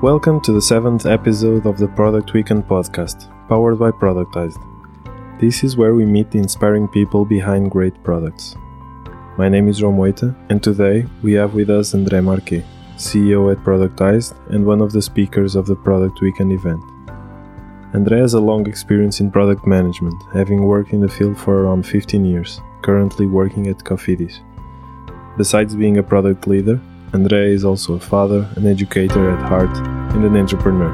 Welcome to the seventh episode of the Product Weekend podcast, powered by Productized. This is where we meet the inspiring people behind great products. My name is Romoita, and today we have with us André Marquet, CEO at Productized and one of the speakers of the Product Weekend event. André has a long experience in product management, having worked in the field for around 15 years, currently working at Cofidis. Besides being a product leader, André is also a father, an educator at heart, and an entrepreneur.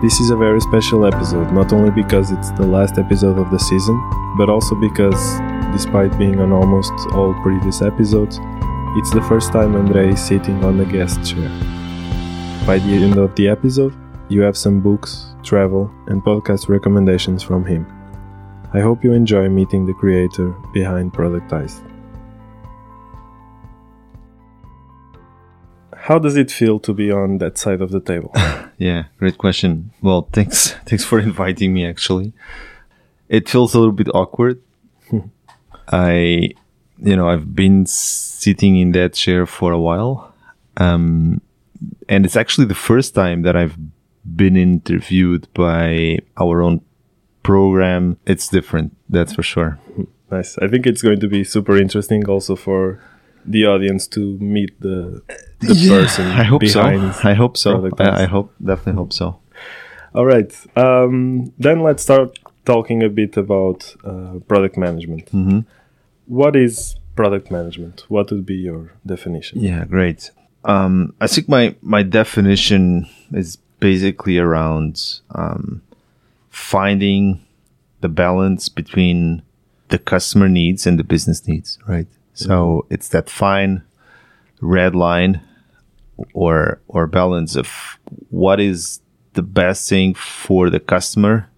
This is a very special episode, not only because it's the last episode of the season, but also because, despite being on almost all previous episodes, it's the first time André is sitting on the guest chair. By the end of the episode, you have some books, travel, and podcast recommendations from him. I hope you enjoy meeting the creator behind Productized. How does it feel to be on that side of the table? Yeah, great question. Well, thanks thanks for inviting me actually. It feels a little bit awkward. I you know, I've been sitting in that chair for a while. Um and it's actually the first time that I've been interviewed by our own program. It's different, that's for sure. nice. I think it's going to be super interesting also for the audience to meet the the person I hope so. I hope so. I, I hope definitely hope so. All right. Um, then let's start talking a bit about uh, product management. Mhm. What is product management? What would be your definition? Yeah, great. Um, I think my my definition is basically around um, finding the balance between the customer needs and the business needs, right? So it's that fine red line or or balance of what is the best thing for the customer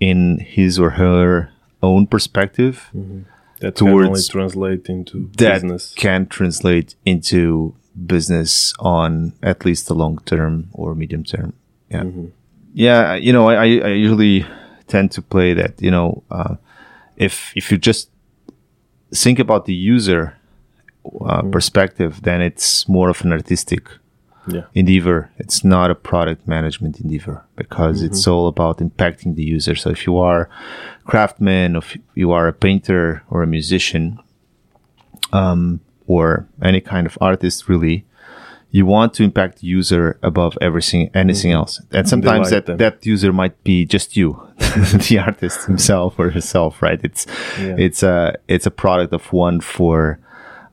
in his or her own perspective That can only translate into that business. can translate into business on at least the long term or medium term. Yeah. Yeah. You know, I, I I usually tend to play that, you know, uh, if, if you just think about the user uh, perspective, then it's more of an artistic Yeah. endeavor. It's not a product management endeavor because it's all about impacting the user. So if you are craftsman, if you are a painter or a musician, um, or any kind of artist, really, you want to impact the user above everything, anything else. And sometimes that, them. that user might be just you, the artist himself or herself, right? It's, Yeah. it's a, it's a product of one for,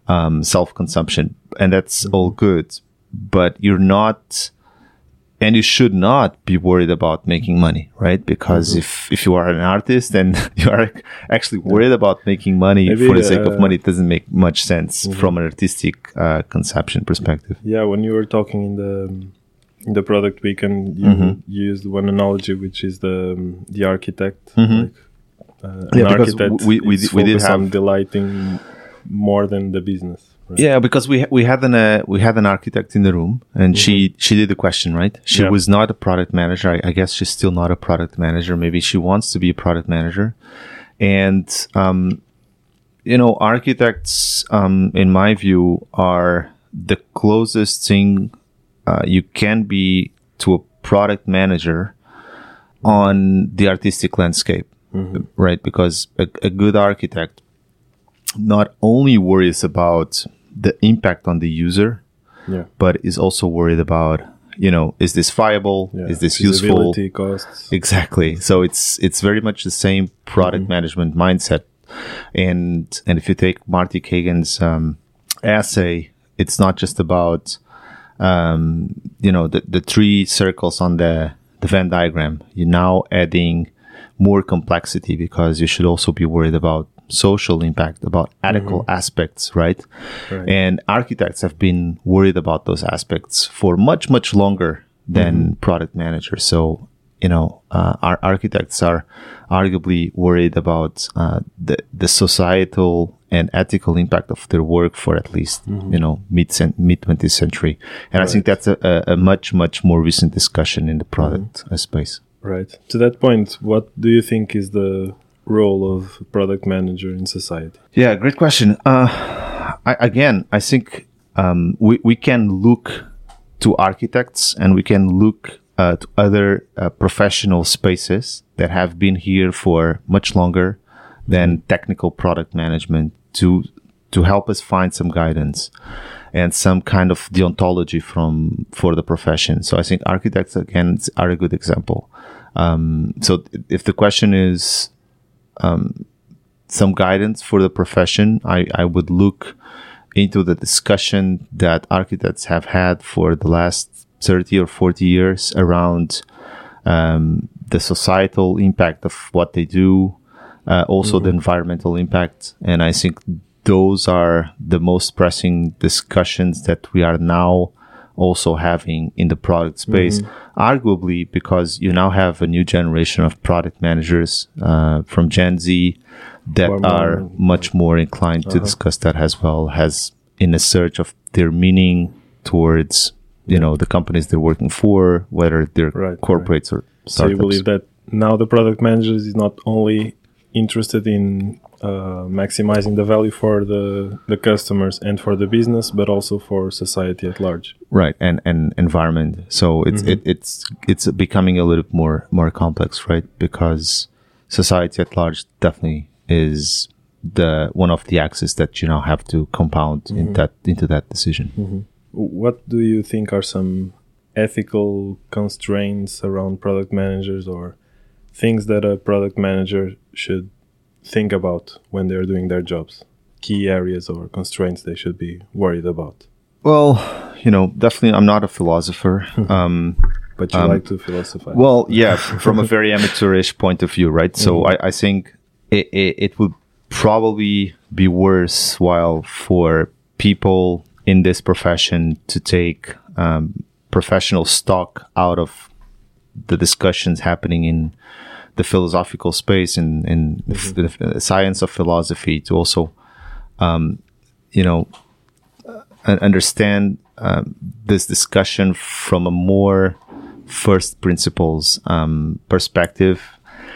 um, self-consumption and that's Mm-hmm. all good but you're not and you should not be worried about making money right because Mm-hmm. if if you are an artist and you are actually worried about making money Maybe, for the sake uh, Mm-hmm. of money it doesn't make much sense from an artistic uh, conception perspective Yeah, when you were talking in the in the product weekend, you Mm-hmm. used one analogy, which is the um, the architect. Like, uh, an Mm-hmm. Yeah, because architect we- we we did have- delighting more than the business. Right? yeah because we we had an uh, we had an architect in the room and she she did the question right? She Mm-hmm. Was not a product manager. I, I guess she's still not a product manager. Maybe she wants to be a product manager. And um you know architects um in my view are the closest thing uh, you can be to a product manager on the artistic landscape right? Because a, a good architect not only worries about the impact on the user, yeah, but is also worried about, you know, is this viable? yeah. Is this useful? Costs. Exactly. So it's it's very much the same product management mindset. And and if you take Marty Cagan's um, essay, it's not just about um, you know the, the three circles on the the Venn diagram. You're now adding more complexity because you should also be worried about social impact, about ethical aspects, right? Right. And architects have been worried about those aspects for much, much longer than product managers. So, you know, uh, our architects are arguably worried about uh, the, the societal and ethical impact of their work for at least, you know, mid mid 20th century. And I think that's a, a, a much, much more recent discussion in the product uh, space. Right. To that point, what do you think is the role of product manager in society? Yeah, great question. Uh, I, again, I think um, we we can look to architects and we can look uh, to other uh, professional spaces that have been here for much longer than technical product management to to help us find some guidance and some kind of deontology from for the profession. So I think architects again are a good example. Um, so if the question is um, some guidance for the profession, I, I would look into the discussion that architects have had for the last 30 or 40 years around um, the societal impact of what they do, uh, also mm-hmm. the environmental impact. And I think those are the most pressing discussions that we are now also having in the product space. Mm-hmm. Arguably, because you now have a new generation of product managers uh, from Gen Z that more, are more, much more inclined uh-huh. to discuss that as well, has in a search of their meaning towards you know the companies they're working for, whether they're right, corporates right. or startups. So you believe that now the product managers is not only interested in uh, maximizing the value for the the customers and for the business, but also for society at large. Right, and and environment. So it's mm-hmm. it, it's it's becoming a little more more complex, right? Because society at large definitely is the one of the axes that you now have to compound mm-hmm. in that into that decision. Mm-hmm. What do you think are some ethical constraints around product managers or things that a product manager should think about when they're doing their jobs? Key areas or constraints they should be worried about? Well, you know, definitely, I'm not a philosopher. Um, but you um, like to philosophize. Well, yeah, from a very amateurish point of view, right? So mm-hmm. I, I, think it, it, it would probably be worthwhile for people in this profession to take um, professional stock out of the discussions happening in the philosophical space and in, in mm-hmm. the, the, science of philosophy to also, um, you know, uh, understand um, this discussion from a more first principles um, perspective.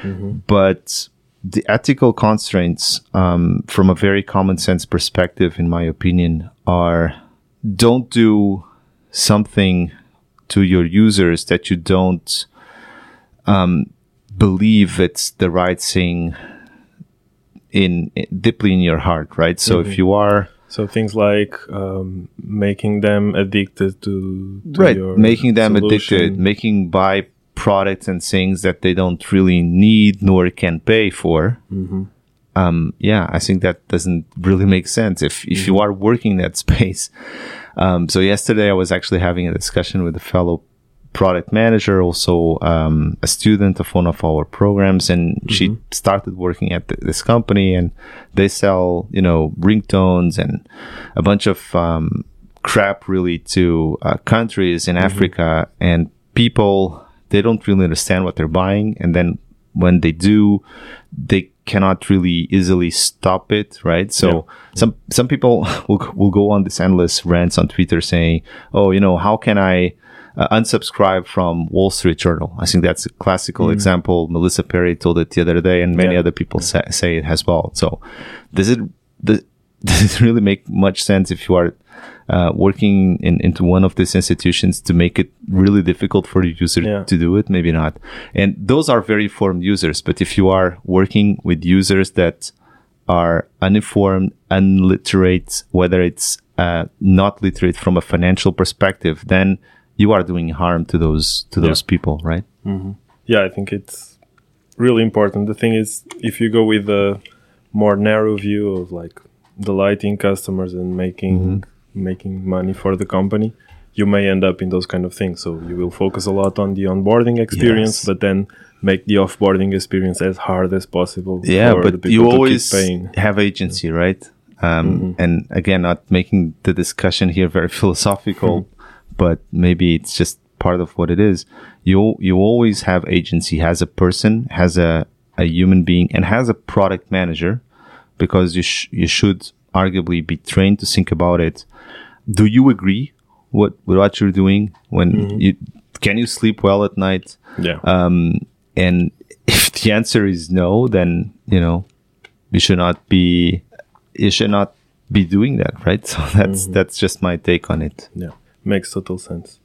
Mm-hmm. But the ethical constraints, um, from a very common sense perspective, in my opinion, are don't do something to your users that you don't um, believe it's the right thing in, in, deeply in your heart, right? So mm-hmm. if you are so things like um, making them addicted to, to right, making them solution. addicted, making buy products and things that they don't really need nor can pay for. Mm-hmm. Um, yeah, I think that doesn't really make sense if if mm-hmm. you are working that space. Um, so yesterday I was actually having a discussion with a fellow product manager, also um, a student of one of our programs, and mm-hmm. she started working at th- this company, and they sell you know ringtones and a bunch of um, crap really to uh, countries in mm-hmm. Africa, and people they don't really understand what they're buying, and then when they do, they cannot really easily stop it, right? So yeah. some some people will will go on this endless rants on Twitter saying, "Oh, you know, how can I uh, unsubscribe from Wall Street Journal?" I think that's a classical mm. example. Melissa Perri told it the other day, and many yeah. other people say, say, it as well. So does it does, does it really make much sense if you are uh, working in, into one of these institutions to make it really difficult for the user yeah. to do it? Maybe not. And those are very formed users. But if you are working with users that are uninformed, unliterate, whether it's uh, not literate from a financial perspective, then you are doing harm to those to those yeah. people, right? Mm-hmm. Yeah, I think it's really important. The thing is, if you go with a more narrow view of like delighting customers and making mm-hmm making money for the company, you may end up in those kind of things. So you will focus a lot on the onboarding experience, yes. but then make the offboarding experience as hard as possible. Yeah, but you always have agency, right? Um, mm-hmm. And again, not making the discussion here very philosophical, mm-hmm. But maybe it's just part of what it is. You you always have agency as a person, as a a human being, and has a product manager, because you sh- you should arguably be trained to think about it do you agree with, with what you're doing when mm-hmm. you can you sleep well at night yeah um and if the answer is no then you know you should not be you should not be doing that right so that's mm-hmm. that's just my take on it yeah makes total sense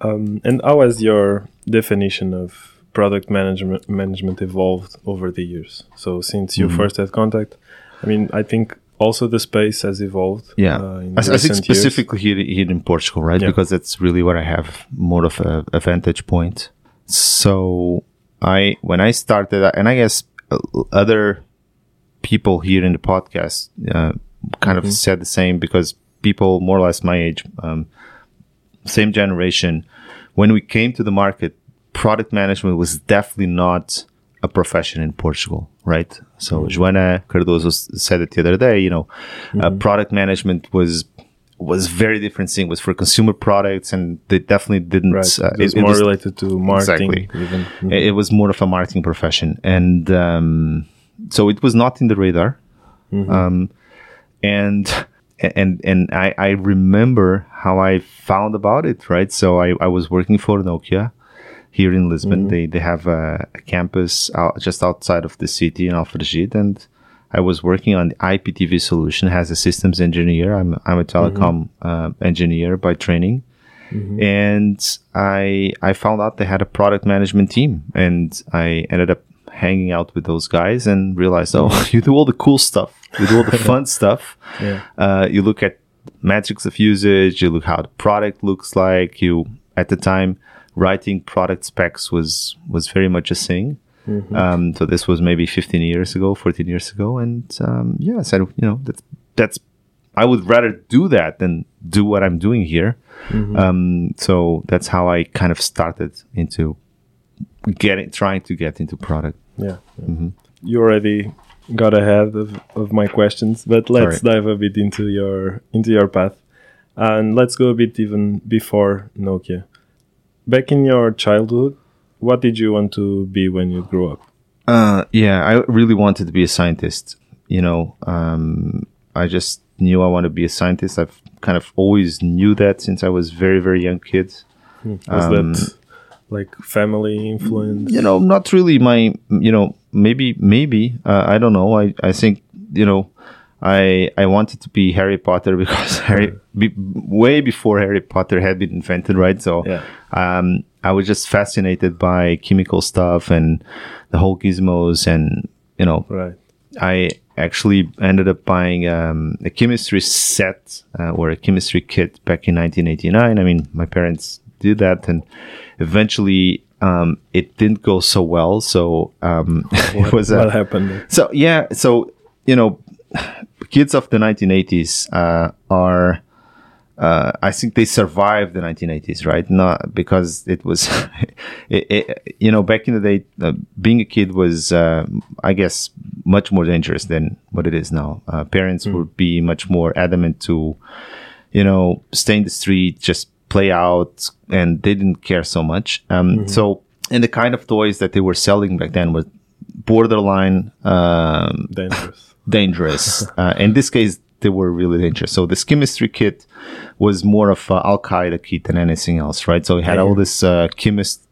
Um, and how has your definition of product management management evolved over the years? So since you Mhm. first had contact, I mean, I think also the space has evolved. Yeah, uh, I, I think years. specifically here, here in Portugal, right? Yeah. Because that's really where I have more of a, a vantage point. So I, when I started, and I guess uh, other people here in the podcast uh, kind Mm-hmm. of said the same because people more or less my age, um, same generation, when we came to the market, product management was definitely not a profession in Portugal, right? So Mm-hmm. Joana Cardoso said it the other day. You know, uh, product management was was very different thing. Was for consumer products, and they definitely didn't. Right. uh, it was it- more related to marketing. Exactly. Even. Mhm. it, it was more of a marketing profession, and um, so it was not in the radar. Um, and and and I, I remember how I found about it. Right, so I, I was working for Nokia here in Lisbon. Mm-hmm. They they have a, a campus out, just outside of the city in Alfragide, and I was working on the IPTV solution as a systems engineer. I'm I'm a telecom mm-hmm. uh, engineer by training mm-hmm. and I I found out they had a product management team, and I ended up hanging out with those guys and realized, oh, you do all the cool stuff, you do all the fun stuff. Yeah. Uh, you look at metrics of usage, you look how the product looks like. You at the time writing product specs was was very much a thing. Um, so this was maybe 15 years ago, 14 years ago, and um, yeah, I said, you know, that's that's I would rather do that than do what I'm doing here. Um, so that's how I kind of started into getting, trying to get into product. Yeah. Mm-hmm. You already got ahead of, of my questions, but let's Sorry. dive a bit into your into your path, and let's go a bit even before Nokia. Back in your childhood, what did you want to be when you grew up? Uh, yeah, I really wanted to be a scientist. You know, um, I just knew I wanted to be a scientist. I've kind of always knew that since I was very, very young kid. Was Um, that like family influence? you know, not really my, you know, maybe, maybe, uh, I don't know. I, I think, you know, I, I wanted to be Harry Potter because Harry, be, way before Harry Potter had been invented, right? So, Yeah. um, I was just fascinated by chemical stuff and the whole gizmos and, you know, Right. I actually ended up buying um, a chemistry set uh, or a chemistry kit back in 1989. I mean, my parents did that, and eventually um, it didn't go so well. So um, it was what a, happened? so yeah. So you know, kids of the 1980s uh, are. Uh, I think they survived the 1980s, right? Not because it was, it, it, you know, back in the day, uh, being a kid was, uh, I guess, much more dangerous than what it is now. Uh, parents would be much more adamant to, you know, stay in the street, just play out, and they didn't care so much. Um, So, and the kind of toys that they were selling back then was borderline um, Dangerous. dangerous. uh, in this case, they were really dangerous. So this chemistry kit was more of a Al Qaeda kit than anything else, right? So it had all this uh, chemist,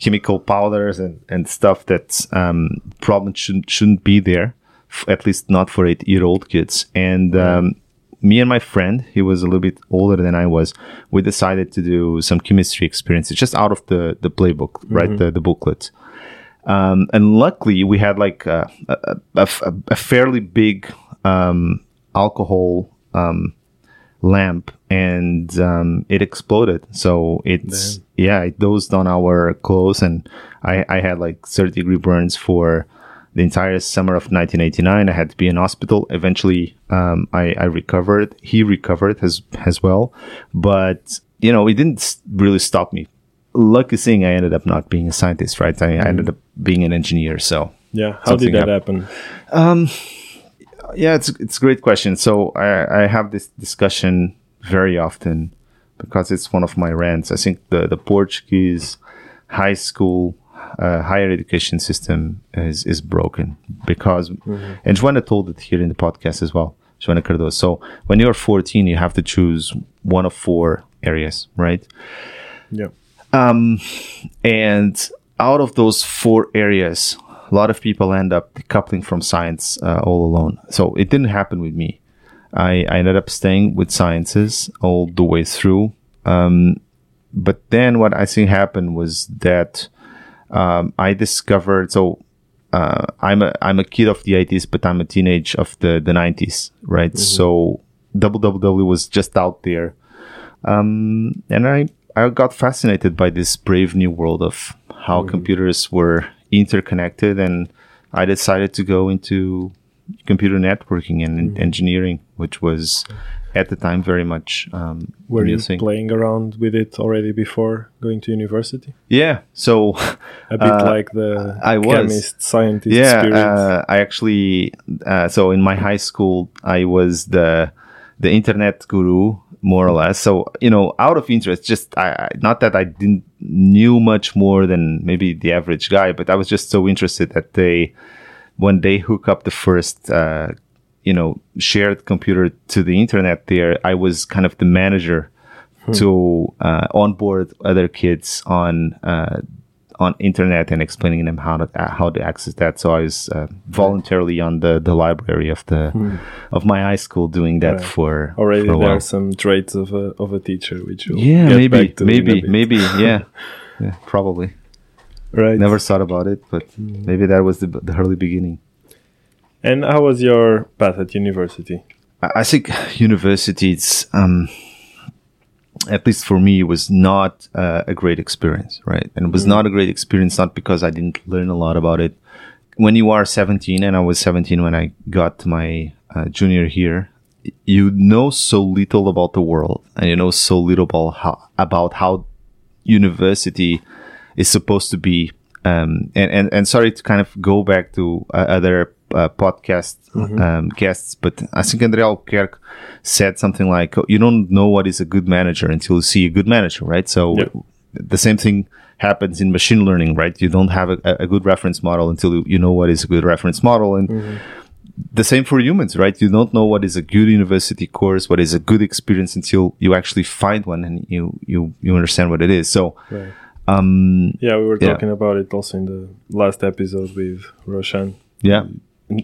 chemical powders and, and stuff that um, probably shouldn't shouldn't be there, f- at least not for eight year old kids. And um, me and my friend, he was a little bit older than I was, we decided to do some chemistry experiences just out of the the playbook, right? The the booklet. Um, and luckily, we had like a, a, a, a fairly big um, alcohol um, lamp, and um, it exploded. So it's yeah, it dozed on our clothes, and I, I had like third degree burns for the entire summer of 1989. I had to be in hospital. Eventually, um, I, I recovered. He recovered as as well, but you know, it didn't really stop me. Lucky thing, I ended up not being a scientist, right? I, I ended up being an engineer. So Yeah. How did that hap- happen? yeah, it's it's a great question. So I, I have this discussion very often because it's one of my rants. I think the the Portuguese high school uh, higher education system is is broken because and Joana told it here in the podcast as well. Joana Cardoso. So when you're 14, you have to choose one of four areas, right? Yeah. And out of those four areas, a lot of people end up decoupling from science uh, all alone. So it didn't happen with me. I, I ended up staying with sciences all the way through. Um, but then what I think happened was that um, I discovered so uh, I'm a I'm a kid of the 80s, but I'm a teenage of the the 90s, right? So www was just out there, um, and I I got fascinated by this brave new world of how computers were interconnected, and I decided to go into computer networking and engineering, which was at the time very much um, Were you playing around with it already before going to university? Yeah, so A bit Uh, like the I was. chemist, scientist yeah uh, i actually uh, so in my high school i was the the internet guru more or less so you know out of interest just I, I not that i didn't knew much more than maybe the average guy but i was just so interested that they when they hook up the first uh, you know shared computer to the internet there i was kind of the manager to uh, onboard other kids on uh, on internet and explaining them how to uh, how to access that. So I was uh, voluntarily on the the library of the of my high school doing that Right. for already for a there while. are some traits of a of a teacher, which we'll Yeah, maybe maybe maybe yeah. yeah, probably. right. Never thought about it, but maybe that was the, the early beginning. And how was your path at university? I think university, it's um, at least for me, it was not uh, a great experience, right? And it was not a great experience not because I didn't learn a lot about it. When you are 17, and I was 17 when I got my uh, junior here, you know so little about the world, and you know so little about how about how university is supposed to be. Um, and, and, and sorry to kind of go back to uh, other uh, podcast um, guests, but I think André Albuquerque said something like, "You don't know what is a good manager until you see a good manager," right? So Yeah. the same thing happens in machine learning, right? You don't have a, a good reference model until you, you know what is a good reference model, and the same for humans, right? You don't know what is a good university course, what is a good experience until you actually find one and you you you understand what it is. So, Right. um, Yeah, we were Yeah. talking about it also in the last episode with Roshan. yeah,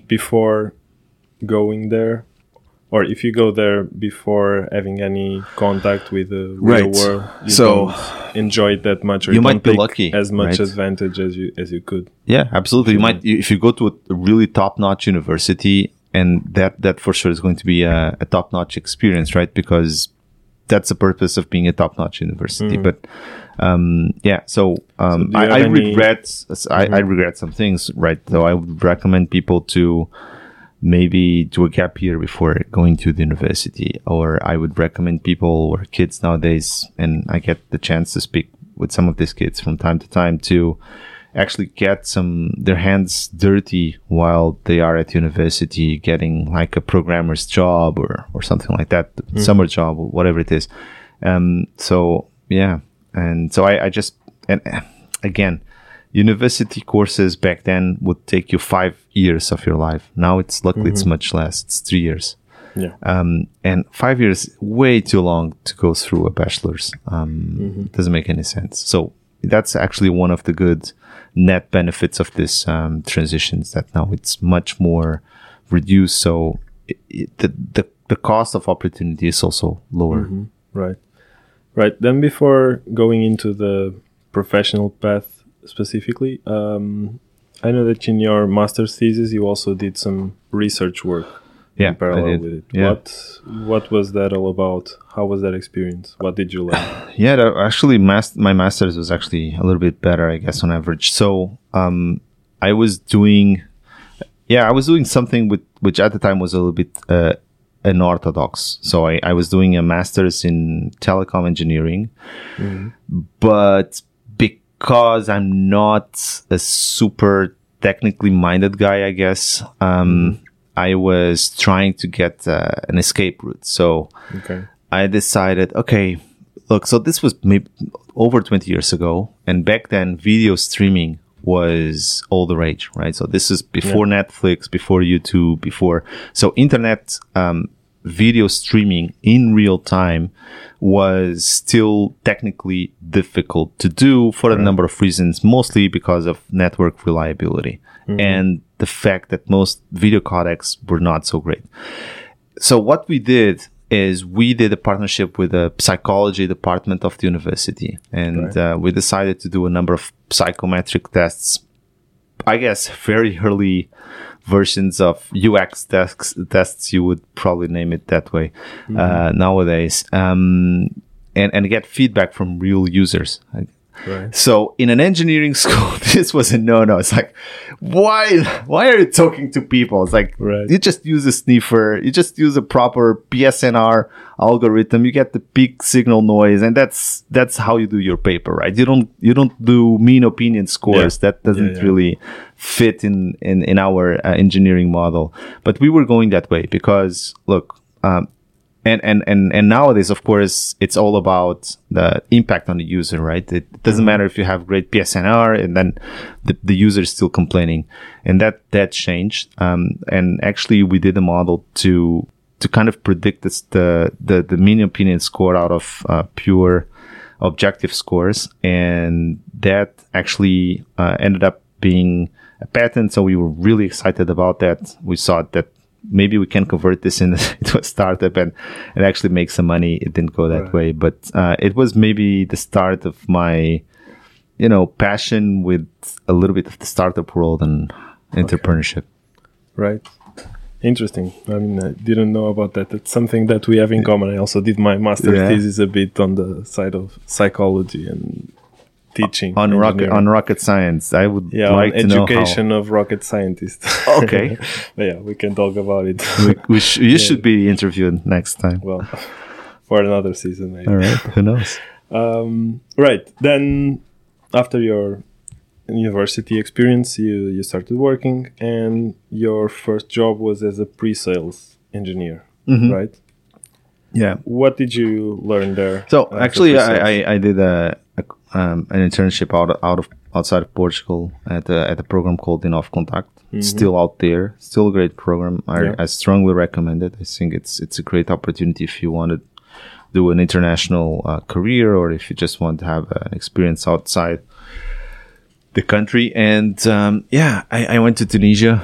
Before going there, or if you go there before having any contact with the real Right. world, you So- don't enjoy it that much, or You don't might be lucky, as much right? advantage as you as you could. yeah, absolutely. You might if you go to a really top notch university, and that that for sure is going to be a, a top notch experience, right? Because that's the purpose of being a top notch university. Mm. But um, yeah, so, um, you I, I regret I, I regret some things, right? So I would recommend people to maybe do a gap year before going to the university, or I would recommend people or kids nowadays, and I get the chance to speak with some of these kids from time to time to actually get some their hands dirty while they are at university getting like a programmer's job or or something like that summer job or whatever it is. Um so yeah and so i i just and again university courses back then would take you five years of your life now it's luckily it's much less it's three years Yeah. um, and five years way too long to go through a bachelor's. Um, Doesn't make any sense. So that's actually one of the good net benefits of this um, transitions that now it's much more reduced. So it, it, the, the the cost of opportunity is also lower. Right. Right. Then before going into the professional path specifically, um, I know that in your master's thesis you also did some research work Yeah, in I parallel did. with it. Yeah. What what was that all about? How was that experience? What did you learn? Yeah, that- actually, mas- my master's was actually a little bit better, I guess, on average. So, um, I was doing, yeah, I was doing something with which at the time was a little bit uh, unorthodox. So, I, I was doing a master's in telecom engineering, but because I'm not a super technically minded guy, I guess, um, I was trying to get uh, an escape route. So, okay. I decided, okay, look, so this was maybe over 20 years ago. And back then, video streaming was all the rage, right? So this is before Netflix, before YouTube, before. So internet um, video streaming in real time was still technically difficult to do for a number of reasons, mostly because of network reliability and the fact that most video codecs were not so great so what we did is we did a partnership with the psychology department of the university, and Right. uh, we decided to do a number of psychometric tests. I guess very early versions of UX tests, tests you would probably name it that way uh, nowadays, um, and and get feedback from real users. Right. so in an engineering school, this was a no-no. It's like, why, why are you talking to people? It's like, Right. you just use a sniffer, you just use a proper PSNR algorithm, you get the peak signal noise, and that's that's how you do your paper, right? You don't you don't do mean opinion scores. Yeah. That doesn't yeah. really fit in in in our uh, engineering model. But we were going that way because look. Um, and, and, and, and nowadays, of course, it's all about the impact on the user, right? It doesn't matter if you have great PSNR and then the, the user is still complaining. And that, that changed. Um, and actually we did a model to, to kind of predict this, the, the, the mean opinion score out of, uh, pure objective scores. And that actually, uh, ended up being a patent. So we were really excited about that. We saw that maybe we can convert this into a startup and, and actually make some money. It didn't go that Right. way, but uh, it was maybe the start of my, you know, passion with a little bit of the startup world and entrepreneurship. Right. Interesting. I mean, I didn't know about that. It's something that we have in common. I also did my master's Yeah. thesis a bit on the side of psychology and teaching On rocket on rocket science, I would yeah, like to know education of rocket scientists. Okay. yeah, we can talk about it. we, we sh- you should be interviewed next time. well, for another season, maybe. All right, who knows? Um, right. Then, after your university experience, you, you started working, and your first job was as a pre sales engineer, Mhm. right? Yeah. What did you learn there? So actually. I, I, I did a um, an internship out of, out of outside of Portugal at a, at a program called Inov Contact. It's still out there, still a great program. I, Mm-hmm. Yeah. I strongly recommend it. I think it's it's a great opportunity if you want to do an international uh, career or if you just want to have an experience outside the country. And um, yeah, I, I went to Tunisia.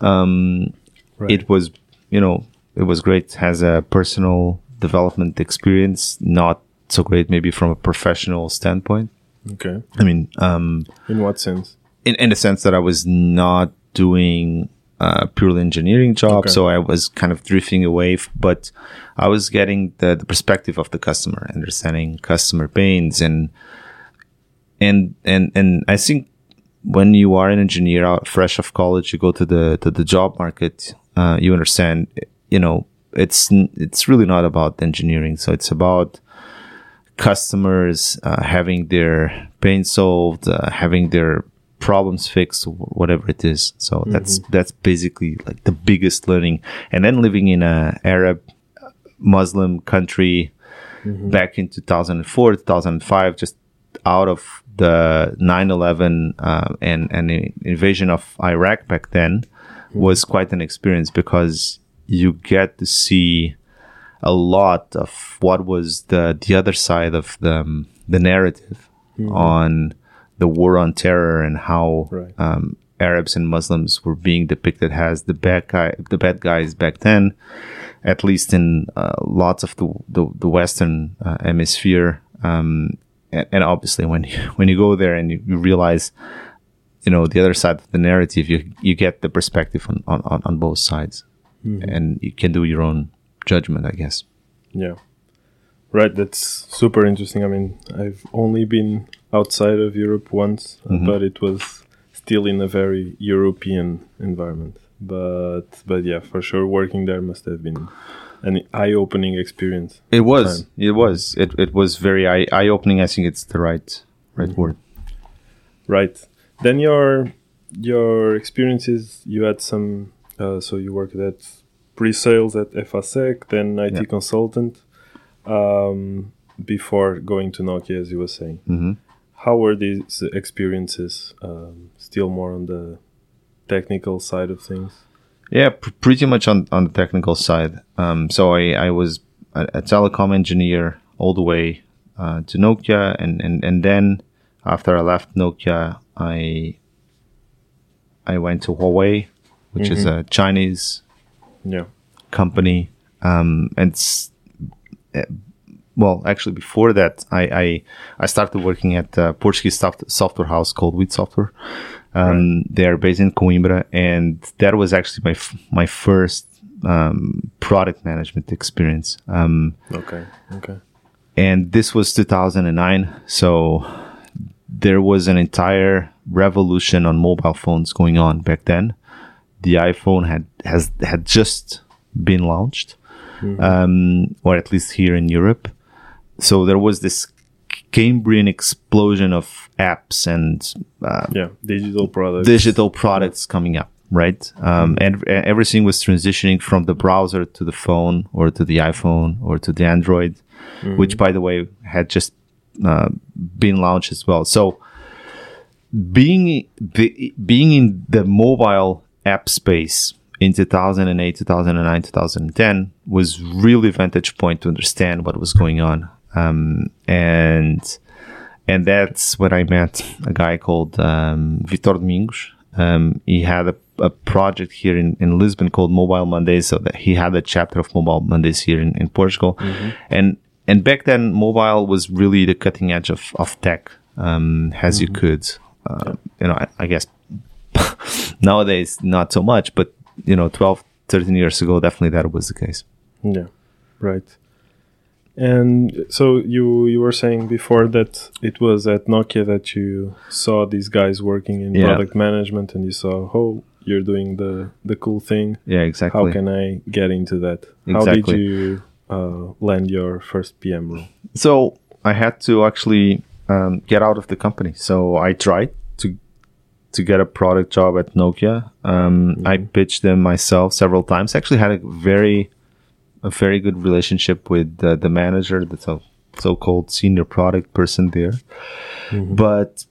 Um, Right. It was, you know, it was great. Has a personal development experience, not so great maybe from a professional standpoint. Okay. I mean, um, In what sense? in, in the sense that I was not doing a purely engineering job, Okay. so I was kind of drifting away, but I was getting the, the perspective of the customer, understanding customer pains and, and, and, and I think when you are an engineer out fresh off college, you go to the, to the job market, uh, you understand, you know, it's, it's really not about engineering. So it's about, customers uh, having their pain solved, uh, having their problems fixed, whatever it is. So that's that's basically like the biggest learning. And then living in a Arab Muslim country back in 2004, 2005, just out of the 9/11 uh, and and the invasion of Iraq back then was quite an experience because you get to see a lot of what was the the other side of the um, the narrative on the war on terror and how Right. um, Arabs and Muslims were being depicted as the bad guy the bad guys back then, at least in uh, lots of the the, the Western uh, hemisphere. Um, and, and obviously, when you, when you go there and you, you realize, you know, the other side of the narrative, you you get the perspective on on, on, on both sides, and you can do your own judgment, I guess. Yeah. Right, that's super interesting. I mean, I've only been outside of Europe once, Mhm. but it was still in a very European environment. But but yeah, for sure working there must have been an eye-opening experience. It was. It was. It, it was very eye, eye opening. I think it's the right right word. Right. Then your your experiences, you had some uh, so you worked at pre-sales at FASEC, then IT Yeah. consultant um, before going to Nokia, as you were saying. hmm How were these experiences? Um, still more on the technical side of things. Yeah, pr- pretty much on, on the technical side. Um, so I, I was a, a telecom engineer all the way uh, to Nokia, and, and, and then after I left Nokia, I I went to Huawei, which is a Chinese Yeah. company. Um, and uh, well, actually, before that, I I, I started working at a Portuguese soft, software house called WIT Software. Um, They are based in Coimbra, and that was actually my f- my first um, product management experience. Um, Okay. Okay. and this was 2009 so there was an entire revolution on mobile phones going on back then the iphone had has had just been launched um, or at least here in europe so there was this cambrian explosion of apps and uh, Yeah. Digital products. digital products coming up, right? Um, and and everything was transitioning from the browser to the phone or to the iPhone or to the Android, which, by the way, had just uh, been launched as well. So being the, being in the mobile app space in 2008, 2009, 2010 was really vantage point to understand what was going on. Um, and and that's when I met a guy called um, Vitor Domingos. Um, he had a, a project here in, in Lisbon called Mobile Mondays, so that he had a chapter of Mobile Mondays here in, in Portugal, and and back then mobile was really the cutting edge of, of tech um, as you could, uh, you know, I, I guess nowadays not so much, but you know, 12, 13 years ago, definitely that was the case. Yeah, right. And so you you were saying before that it was at Nokia that you saw these guys working in Yeah. product management, and you saw oh you're doing the the cool thing. Yeah, exactly. How can I get into that? How did you uh, land your first PM role? So I had to actually um, get out of the company. So I tried to get a product job at Nokia. Um, I pitched them myself several times. Actually, had a very a very good relationship with uh, the manager, the so so-called senior product person there. But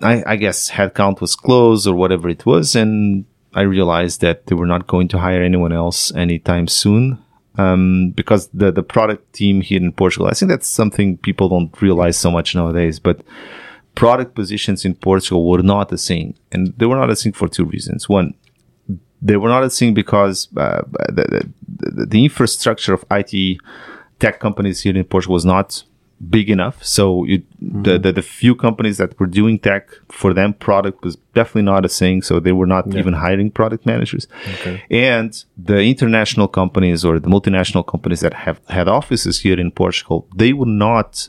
I, I guess headcount was closed or whatever it was, and I realized that they were not going to hire anyone else anytime soon. Um, because the the product team here in Portugal, I think that's something people don't realize so much nowadays. But product positions in Portugal were not a thing, and they were not a thing for two reasons. One, they were not a thing because uh, the, the, the infrastructure of IT tech companies here in Portugal was not big enough. So you, the, the the few companies that were doing tech for them, product was definitely not a thing. So they were not even hiring product managers. Okay. And the international companies or the multinational companies that have had offices here in Portugal, they would not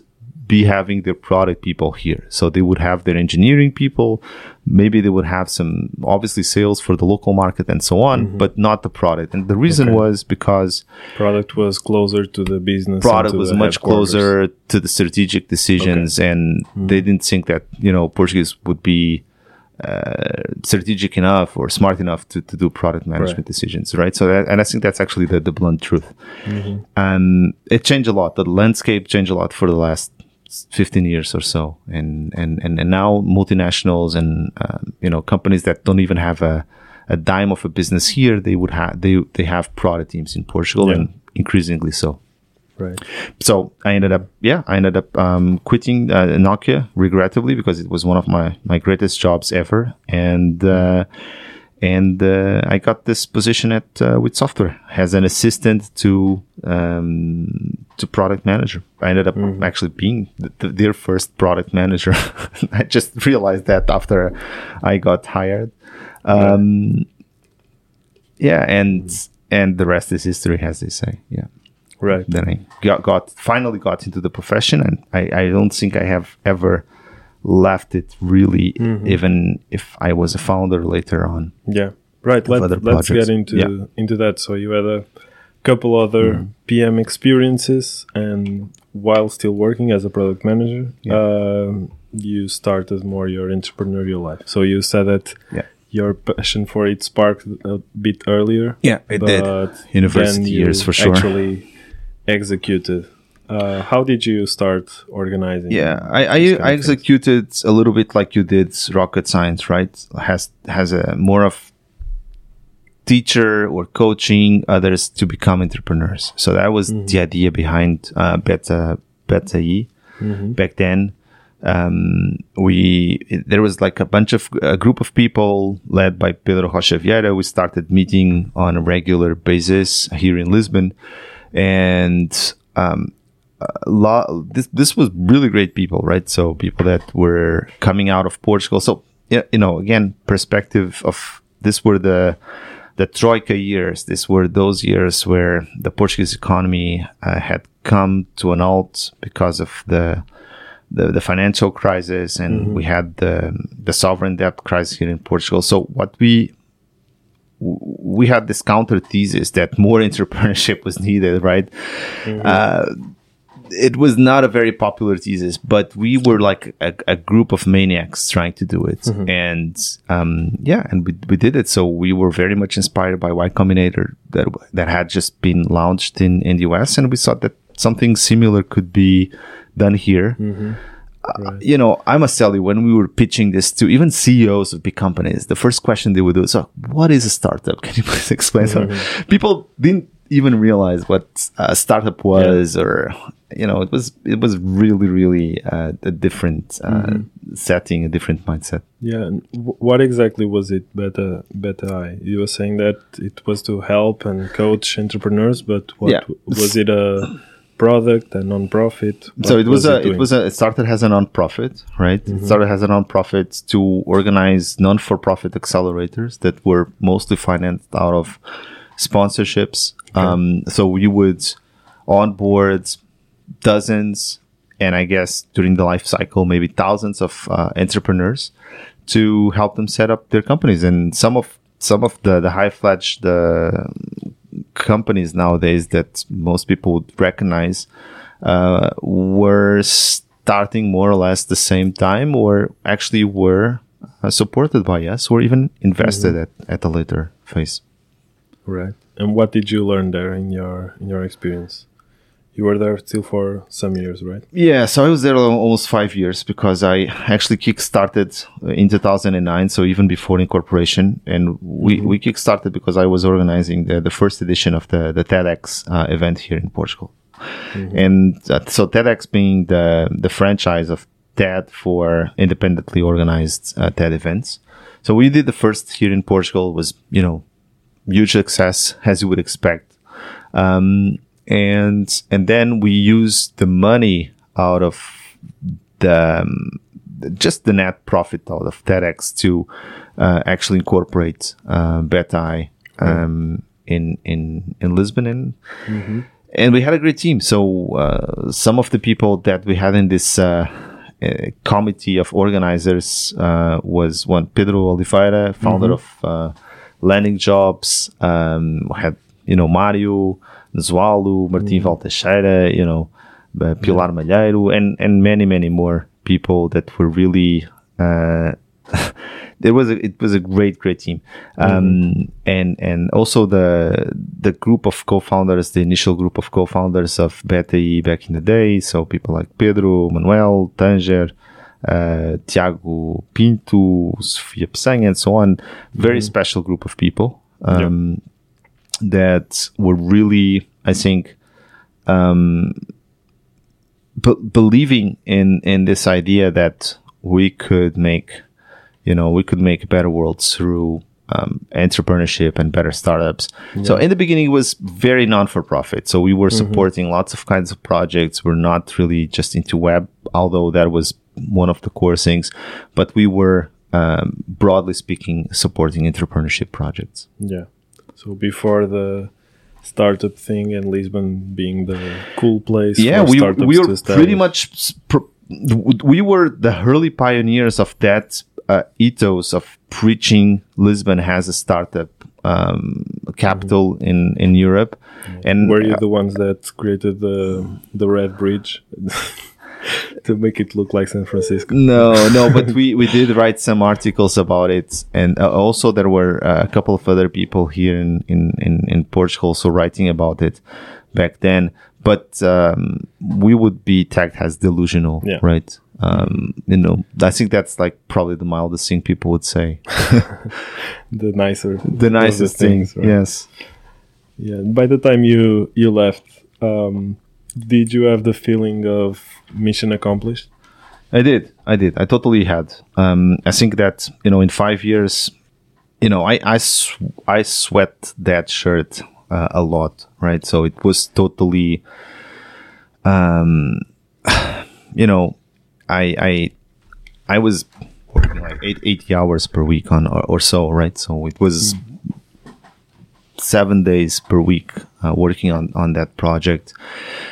be having their product people here. So they would have their engineering people. Maybe they would have some obviously sales for the local market and so on, mm-hmm. but not the product. And the reason Okay. was because Product was closer to the business. product was much closer to the strategic decisions and mm-hmm. they didn't think that you know portuguese would be uh, strategic enough or smart enough to, to do product management Right. decisions right so that, and i think that's actually the, the blunt truth and it changed a lot the landscape changed a lot for the last 15 years or so and and and, and now multinationals and um, you know companies that don't even have a a dime of a business here they would have they they have product teams in portugal Yeah. and increasingly so Right. so I ended up, yeah, I ended up um, quitting uh, Nokia regrettably because it was one of my my greatest jobs ever, and uh, and uh, I got this position at uh, WIT Software as an assistant to um, to product manager. I ended up actually being th- th- their first product manager. I just realized that after I got hired. Um, yeah, and and the rest is history, as they say. Yeah Right. then I got, got finally got into the profession, and I, I don't think I have ever left it really, even if I was a founder later on. Yeah. Right. Let, let's get into Yeah. into that. So you had a couple other Mm-hmm. PM experiences, and while still working as a product manager, um, you started more your entrepreneurial life. So you said that Yeah. your passion for it sparked a bit earlier. Yeah, it did. University years for sure. Actually executed. Uh, how did you start organizing? Yeah, I I, I things? executed a little bit like you did rocket science, right? Has has a more of teacher or coaching others to become entrepreneurs. So that was the idea behind uh, Beta Beta E back then. Um, we there was like a bunch of a group of people led by Pedro Rocha Vieira. We started meeting on a regular basis here in Lisbon, and um, a lot. This this was really great people, right? So people that were coming out of Portugal. So yeah, you know, again, perspective of this were the the troika years. These were those years where the Portuguese economy uh, had come to an halt because of the the, the financial crisis, and mm-hmm. we had the the sovereign debt crisis here in Portugal. So what we we had this counter thesis that more entrepreneurship was needed, right? Mm-hmm. Uh, it was not a very popular thesis, but we were like a, a group of maniacs trying to do it. Mm-hmm. And um, yeah, and we, we did it. So we were very much inspired by Y Combinator that, that had just been launched in, in the US. And we thought that something similar could be done here. Mm-hmm. Uh, you know, I must tell you, when we were pitching this to even CEOs of big companies, the first question they would do is, oh, "What is a startup? Can you please explain?" Mm-hmm. So people didn't even realize what a startup was, yeah. or you know, it was it was really really uh, a different uh, mm-hmm. setting, a different mindset. Yeah, and w- what exactly was it? Beta Beta-i. You were saying that it was to help and coach entrepreneurs, but what yeah. was it a product, a non-profit? What so it was, was a it, it, was a it started as a non-profit, right? Mm-hmm. It started as a non-profit to organize non-for-profit accelerators that were mostly financed out of sponsorships. Okay. Um, so you would onboard dozens, and I guess during the life cycle, maybe thousands of uh, entrepreneurs to help them set up their companies. And some of some of the the high fledged uh, companies nowadays that most people would recognize uh, were starting more or less the same time, or actually were uh, supported by us, or even invested mm-hmm. at, at a later phase. Right. And what did you learn there in your in your experience? You were there still for some years, right? Yeah, so I was there almost five years because I actually kickstarted in 2009, so even before incorporation. And we, mm-hmm. we kickstarted because I was organizing the, the first edition of the, the TEDx uh, event here in Portugal. Mm-hmm. And uh, so TEDx being the, the franchise of TED for independently organized uh, TED events. So we did the first here in Portugal was, you know, huge success as you would expect. Um, and and then we use the money out of the um, just the net profit out of TEDx to uh, actually incorporate uh, Beta um, in in in Lisbon and. Mm-hmm. And we had a great team. So uh, some of the people that we had in this uh, uh, committee of organizers uh, was one Pedro Oliveira, founder mm-hmm. of Landing Jobs. Um, we had you know Mario, Zualo, Martin mm. Valteixeira, you know, uh, Pilar yeah. Malheiro, and and many many more people that were really. Uh, it was a, it was a great great team, um, mm. and and also the the group of co-founders, the initial group of co-founders of Beta-i back in the day. So people like Pedro, Manuel, Tanger, uh, Tiago Pinto, Sofia Peçanha, and so on. Very mm. special group of people. Um, that were really, I think, um, b- believing in in this idea that we could make, you know, we could make a better world through um, entrepreneurship and better startups. Yeah. So in the beginning, it was very non-for-profit. So we were mm-hmm. supporting lots of kinds of projects. We're not really just into web, although that was one of the core things, but we were um, broadly speaking supporting entrepreneurship projects. Yeah. So before the startup thing and Lisbon being the cool place. Yeah, we, we were pretty much we were the early pioneers of that uh, ethos of preaching Lisbon has a startup um, capital mm-hmm. in in Europe. And were you uh, the ones that created the the red bridge? to make it look like San Francisco. No, no, but we, we did write some articles about it. And uh, also there were uh, a couple of other people here in, in, in, in Portugal also writing about it back then. But um, we would be tagged as delusional, yeah. right? Um, you know, I think that's like probably the mildest thing people would say. the nicer, the nicest thing. Things, right? Yes. Yeah. By the time you you left, um, did you have the feeling of mission accomplished? I did. I did. I totally had. Um, I think that you know, in five years, you know, I I, sw- I sweat that shirt uh, a lot, right? So it was totally um, you know, I I I was working like eight eighty hours per week on or, or so, right? So it was seven days per week uh, working on on that project,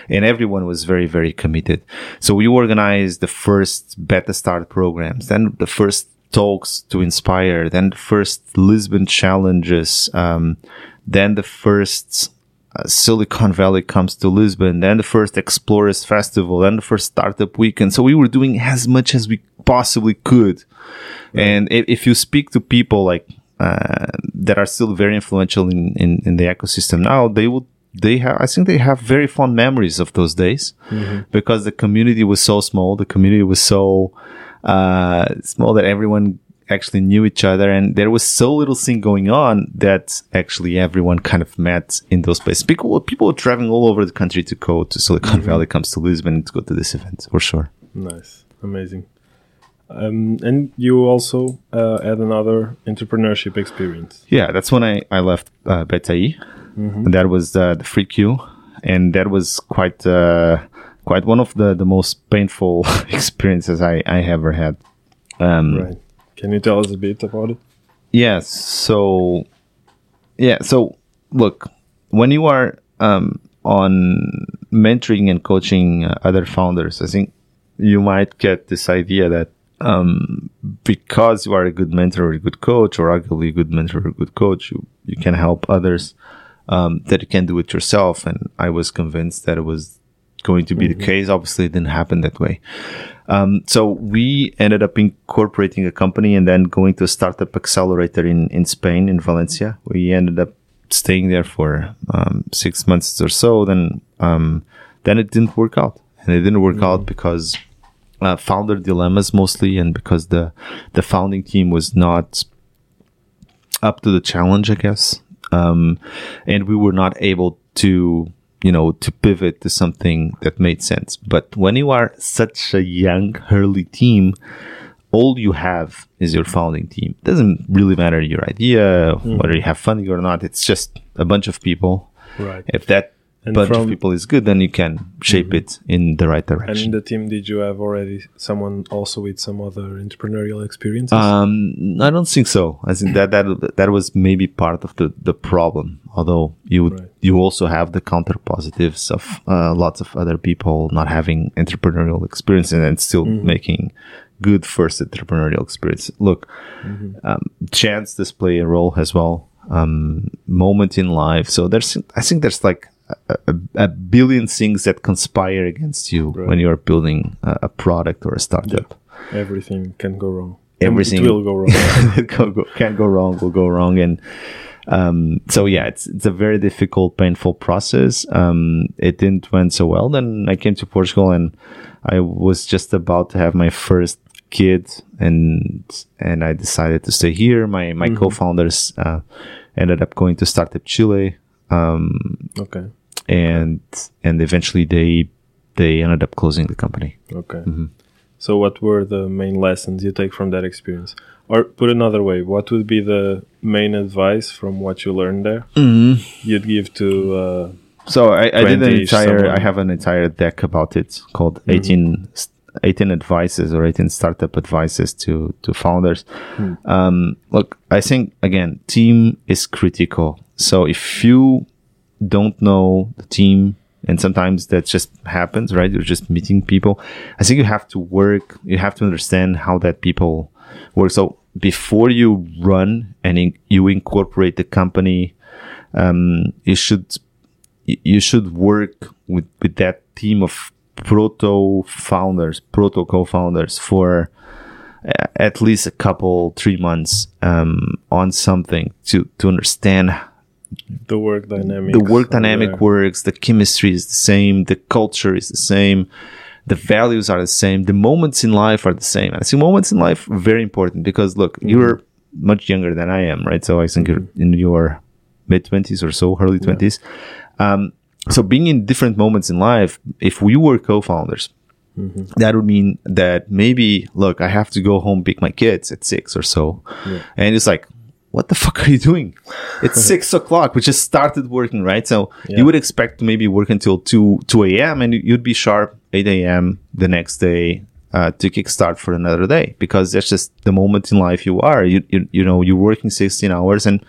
and everyone was very very committed. So we organized the first beta start programs, then the first talks to inspire, then the first Lisbon challenges, um, then the first uh, Silicon Valley comes to Lisbon, then the first Explorers Festival, then the first Startup Weekend. So we were doing as much as we possibly could. And if, if you speak to people like Uh, that are still very influential in, in, in the ecosystem now, they would they have I think they have very fond memories of those days mm-hmm. because the community was so small, the community was so uh, small that everyone actually knew each other and there was so little thing going on that actually everyone kind of met in those places. People people were traveling all over the country to go to Silicon mm-hmm. Valley, comes to Lisbon to go to this event for sure. Nice, amazing. Um, and you also uh, had another entrepreneurship experience. Yeah, that's when I, I left uh, Beta-i. And that was uh, the free queue, and that was quite uh, quite one of the, the most painful experiences I, I ever had. Um, Right. Can you tell us a bit about it? Yes. So, yeah. So, look, when you are um, on mentoring and coaching uh, other founders, I think you might get this idea that um, because you are a good mentor or a good coach, or arguably a good mentor or a good coach, you, you can help others um, that you can do it yourself. And I was convinced that it was going to be the case. Obviously, it didn't happen that way. Um, so we ended up incorporating a company and then going to a startup accelerator in, in Spain, in Valencia. We ended up staying there for um, six months or so. Then, um, then it didn't work out, and it didn't work out because uh, founder dilemmas mostly, and because the the founding team was not up to the challenge, I guess. Um, and we were not able to, you know, to pivot to something that made sense. But when you are such a young, early team, all you have is your founding team. It doesn't really matter your idea, whether you have funding or not. It's just a bunch of people. Right. If that And bunch of people is good, then you can shape it in the right direction. And in the team, did you have already someone also with some other entrepreneurial experiences? Um, I don't think so. I think that that that was maybe part of the, the problem. Although you Right. you also have the counter positives of uh, lots of other people not having entrepreneurial experience and still making good first entrepreneurial experience. Look, um, chance does play a role as well. Um, moment in life. So there's, I think there's like a, a, billion things that conspire against you when you are building a, a product or a startup. Everything can go wrong. Everything- it will go wrong. it go, go, can go wrong, will go wrong. And um, so, yeah, it's, it's a very difficult, painful process. Um, it didn't went so well. Then I came to Portugal and I was just about to have my first kid and, and I decided to stay here. My, my co-founders, uh, ended up going to Startup Chile. Um, okay. And, and eventually they, they ended up closing the company. Okay. Mm-hmm. So, what were the main lessons you take from that experience? Or put another way, what would be the main advice from what you learned there you'd give to? Uh, So I, I did an 20 entire. someone. I have an entire deck about it called 18, s- 18 advices or 18 startup advices to to founders. Um, look, I think again, team is critical. So if you don't know the team, and sometimes that just happens, right? You're just meeting people. I think you have to work. You have to understand how that people work. So before you run and in, you incorporate the company, um, you should you should work with, with that team of proto founders, proto co-founders for uh, at least a couple, three months um, on something to, to understand the work dynamics. the work dynamic there. works, the chemistry is the same, the culture is the same, the values are the same, the moments in life are the same. And I think moments in life are very important because look, mm-hmm. you're much younger than I am, right? So I think you're mm-hmm. in your mid twenties or so, early twenties. Um, so being in different moments in life, if we were co-founders, mm-hmm. that would mean that maybe look, I have to go home pick my kids at six or so, and it's like what the fuck are you doing? It's six o'clock. We just started working, right? So Yeah. you would expect to maybe work until two two a.m. and you'd be sharp eight a.m. the next day uh, to kickstart for another day because that's just the moment in life you are. You you, you know you're working sixteen hours and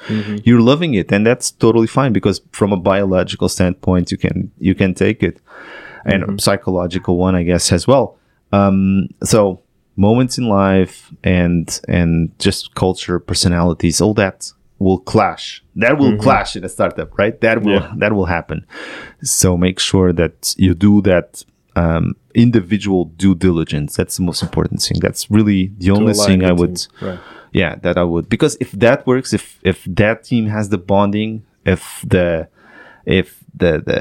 you're loving it, and that's totally fine because from a biological standpoint, you can you can take it, and psychological one, I guess, as well. Um, so moments in life and and just culture, personalities, all that will clash. That will clash in a startup, right? That will Yeah. that will happen. So make sure that you do that um, individual due diligence. That's the most important thing. That's really the only thing I would. Right. yeah that i would because if that works if if that team has the bonding if the if the the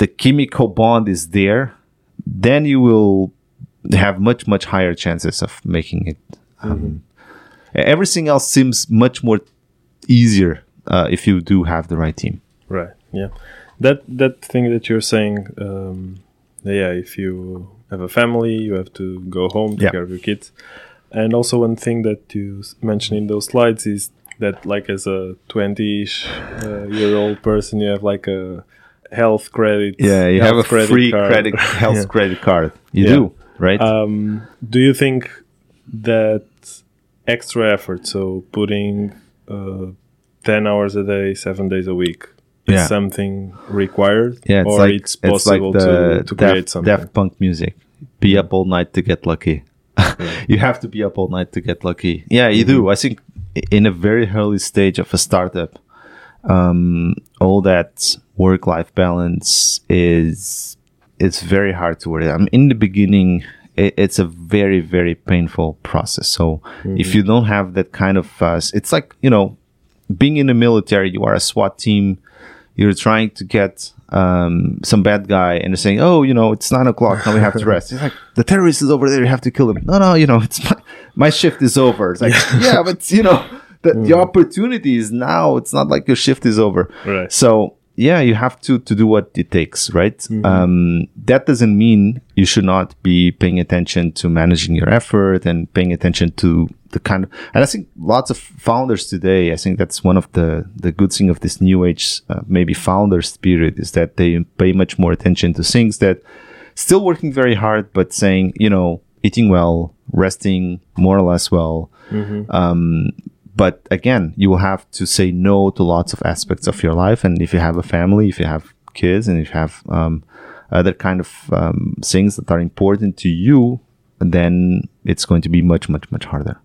the chemical bond is there then you will have much much higher chances of making it um, everything else seems much more easier uh, if you do have the right team Right. Yeah. That that thing that you're saying, um, yeah. If you have a family, you have to go home, take Yeah. care of your kids, and also one thing that you mentioned in those slides is that, like, as a twenty-ish uh, year old person, you have like a health credit. yeah you have a free card. credit health Yeah. credit card you Yeah. do right Um, do you think that extra effort, so putting uh, 10 hours a day, seven days a week, is Yeah. something required? Yeah, it's or like it's possible it's like the to, to create Daft, something? Daft Punk music. Be up all night to get lucky. you have to be up all night to get lucky. Yeah, you Mm-hmm. do. I think in a very early stage of a startup, um, all that work-life balance is it's very hard to work. I mean, in the beginning, it, it's a very very painful process. So Mm-hmm. if you don't have that kind of, uh, it's like you know, being in the military, you are a SWAT team you're trying to get um, some bad guy and they're saying, oh, you know, it's nine o'clock, now we have to rest. It's like, the terrorist is over there, you have to kill him. No, no, you know, it's my, my shift is over. It's like, yeah, but, you know, the, the opportunity is now. It's not like your shift is over. Right. So, yeah, you have to, to do what it takes, right? Um, that doesn't mean you should not be paying attention to managing your effort and paying attention to the kind of, and I think lots of founders today, I think that's one of the, the good thing of this new age, uh, maybe founder spirit is that they pay much more attention to things that still working very hard, but saying, you know, eating well, resting more or less well. Um, but again, you will have to say no to lots of aspects of your life. And if you have a family, if you have kids, and if you have um, other kind of um, things that are important to you, then it's going to be much, much, much harder.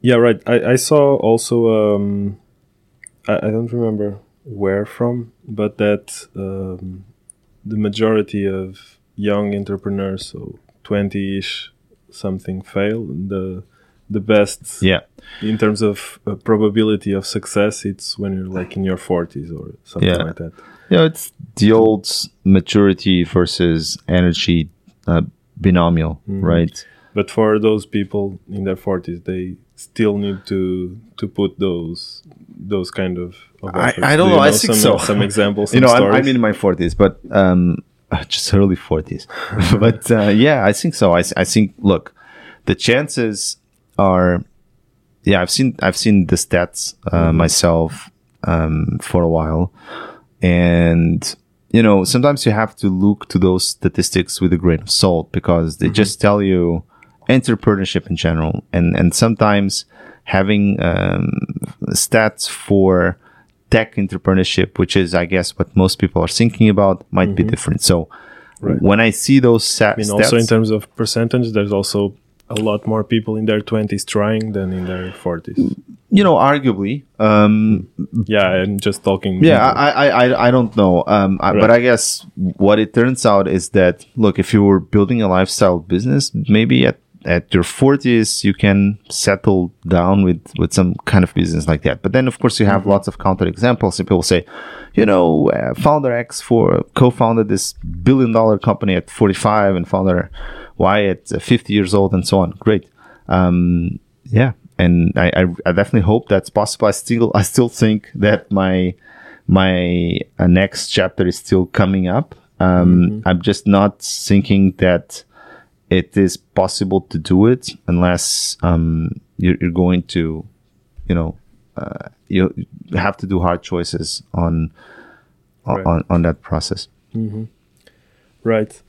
Yeah, right. I, I saw also, um, I, I don't remember where from, but that um, the majority of young entrepreneurs, so 20 ish something, fail. The, the best Yeah. in terms of uh, probability of success, it's when you're like in your 40s or something Yeah. like that. Know, it's the old maturity versus energy uh, binomial, right? But for those people in their 40s, they still need to to put those those kind of, of I- I don't Do you know. I think some, so. Some examples. you know, I'm. I'm in my 40s, but um, just early 40s. but uh, yeah, I think so. I, I think, look, the chances are, yeah, I've seen I've seen the stats uh, myself um, for a while, and you know, sometimes you have to look to those statistics with a grain of salt because they just tell you entrepreneurship in general, and and sometimes having um, stats for tech entrepreneurship, which is, I guess, what most people are thinking about, might be different. So when I see those sa- I mean, stats, also in terms of percentage, there's also a lot more people in their 20s trying than in their 40s. you know, arguably, um, Yeah, I'm just talking. yeah, I, I, I, I don't know, um, I, but I guess what it turns out is that look, if you were building a lifestyle business, maybe at at your 40s you can settle down with with some kind of business like that. But then of course you have lots of counter examples and people say you know uh, founder x for co-founded this billion dollar company at 45 and founder y at uh, 50 years old and so on great um, yeah and I, I, I definitely hope that's possible i still i still think that my my uh, next chapter is still coming up um, i'm just not thinking that it is possible to do it unless um, you're, you're going to, you know, uh, you have to do hard choices on Right. on on that process. Right.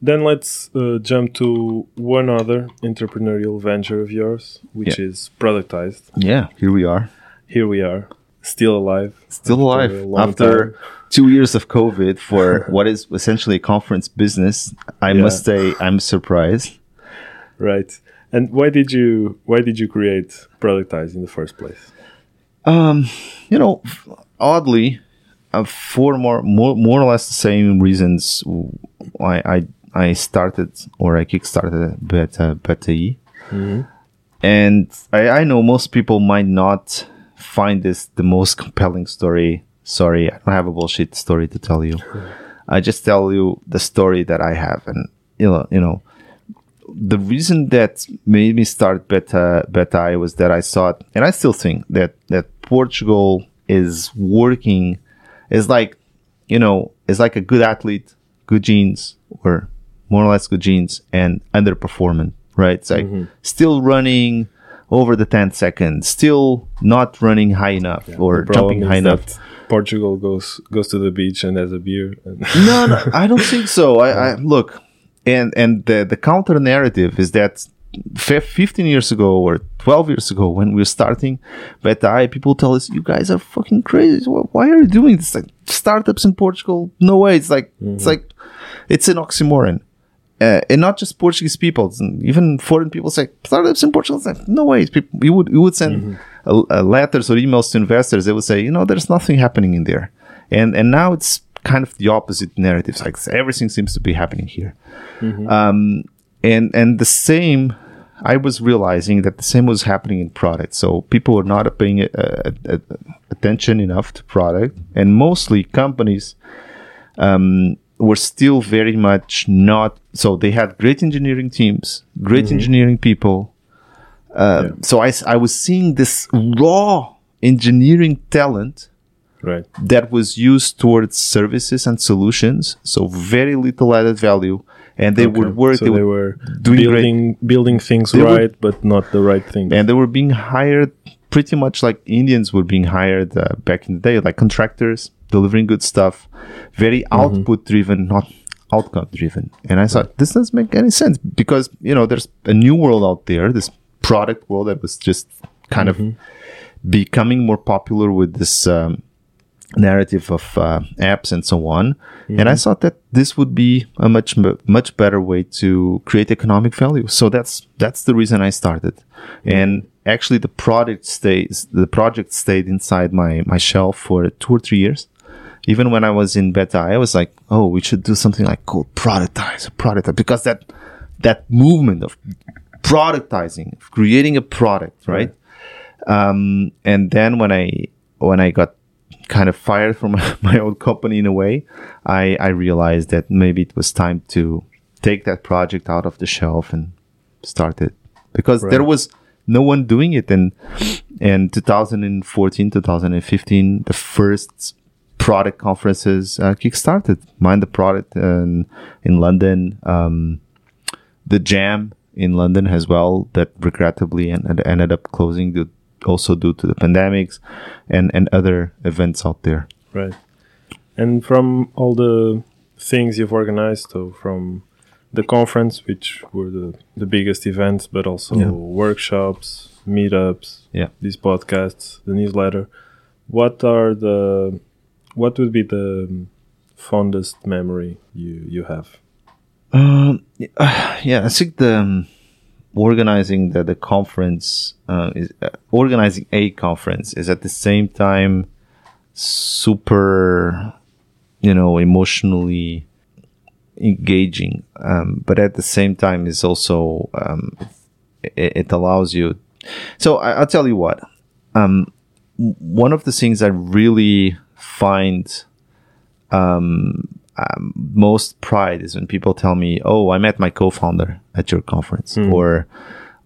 Then let's uh, jump to one other entrepreneurial venture of yours, which Yeah. is productized. Yeah, here we are, Here we are, still alive. still alive after time. two years of COVID for what is essentially a conference business. I Yeah. must say, I'm surprised. Right. And why did you why did you create productized in the first place? Um, you know, oddly, uh, for more, more more or less the same reasons why I I started or I kickstarted Beta Beta E. And I, I know most people might not find this the most compelling story. Sorry, I don't have a bullshit story to tell you. I just tell you the story that I have, and you know, you know, the reason that made me start beta Beta-i was that I saw it, and I still think that that Portugal is working is like you know is like a good athlete, good genes, or more or less good genes, and underperforming. Right? It's like mm-hmm. still running over the 10 seconds, still not running high enough or The problem jumping high enough. Portugal goes goes to the beach and has a beer. No, no, I don't think so. I, I look, and and the the counter narrative is that 15 years ago or 12 years ago when we were starting Beta-i, people tell us, "You guys are fucking crazy. Why are you doing this? Like startups in Portugal? No way. It's like it's mm-hmm. like it's an oxymoron." Uh, and not just Portuguese people, even foreign people say startups in Portugal. Like no way. People, you would you would send uh uh, letters or emails to investors. They would say, you know, there's nothing happening in there, and and now it's kind of the opposite narrative. Like everything seems to be happening here, um, and and the same. I was realizing that the same was happening in product. So people were not paying uh, attention enough to product, and mostly companies um, were still very much not. So they had great engineering teams, great engineering people. Uh, So I was seeing this raw engineering talent right. that was used towards services and solutions. So very little added value, and they would work. So they they, were doing great. building building things They right, but not the right things. and they were being hired pretty much like Indians were being hired uh, back in the day, like contractors delivering good stuff, very output driven, not outcome driven. And I thought this doesn't make any sense because you know there's a new world out there, this product world that was just kind of becoming more popular with this. Um, narrative of uh, apps and so on. And i thought that this would be a much much better way to create economic value. So that's that's the reason i started. And actually the product stays the project stayed inside my my shelf for two or three years even when i was in Beta-i was like oh we should do something like called productize productize because that that movement of productizing of creating a product right. um, and then when I when I got kind of fired from my old company in a way, I I realized that maybe it was time to take that project out of the shelf and start it. Because there was no one doing it. And in 2014 2015 the first product conferences uh, kickstarted mind the product in, in london um, the jam in London as well that regrettably en- ended up closing due, also due to the pandemics and, and other events out there. Right. And from all the things you've organized, so from the conference, which were the, the biggest events, but also Yeah. workshops, meetups, Yeah. these podcasts, the newsletter, what are the what would be the fondest memory you you have? Um, yeah, I think the um, organizing the, the conference uh, is uh, organizing a conference is at the same time super, you know, emotionally engaging, um, but at the same time is also um, it, it allows you. So I, I'll tell you what. Um, one of the things I really find um, most pride is when people tell me, "Oh, I met my co-founder at your conference," or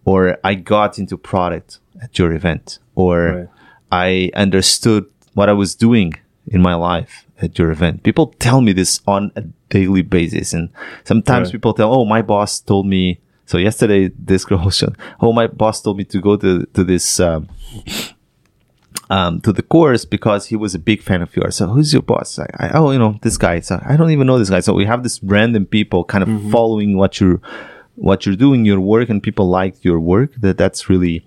or I got into product at your event, or Right. I understood what I was doing in my life at your event. People tell me this on a daily basis, and sometimes Right. people tell, "Oh, my boss told me." So yesterday, this girl "Oh, my boss told me to go to to this." Um, um, to the course because he was a big fan of yours. So who's your boss? I, I, oh, you know this guy. So I don't even know this guy. So we have this random people kind of following what you're what you're doing, your work, and people like your work. That that's really,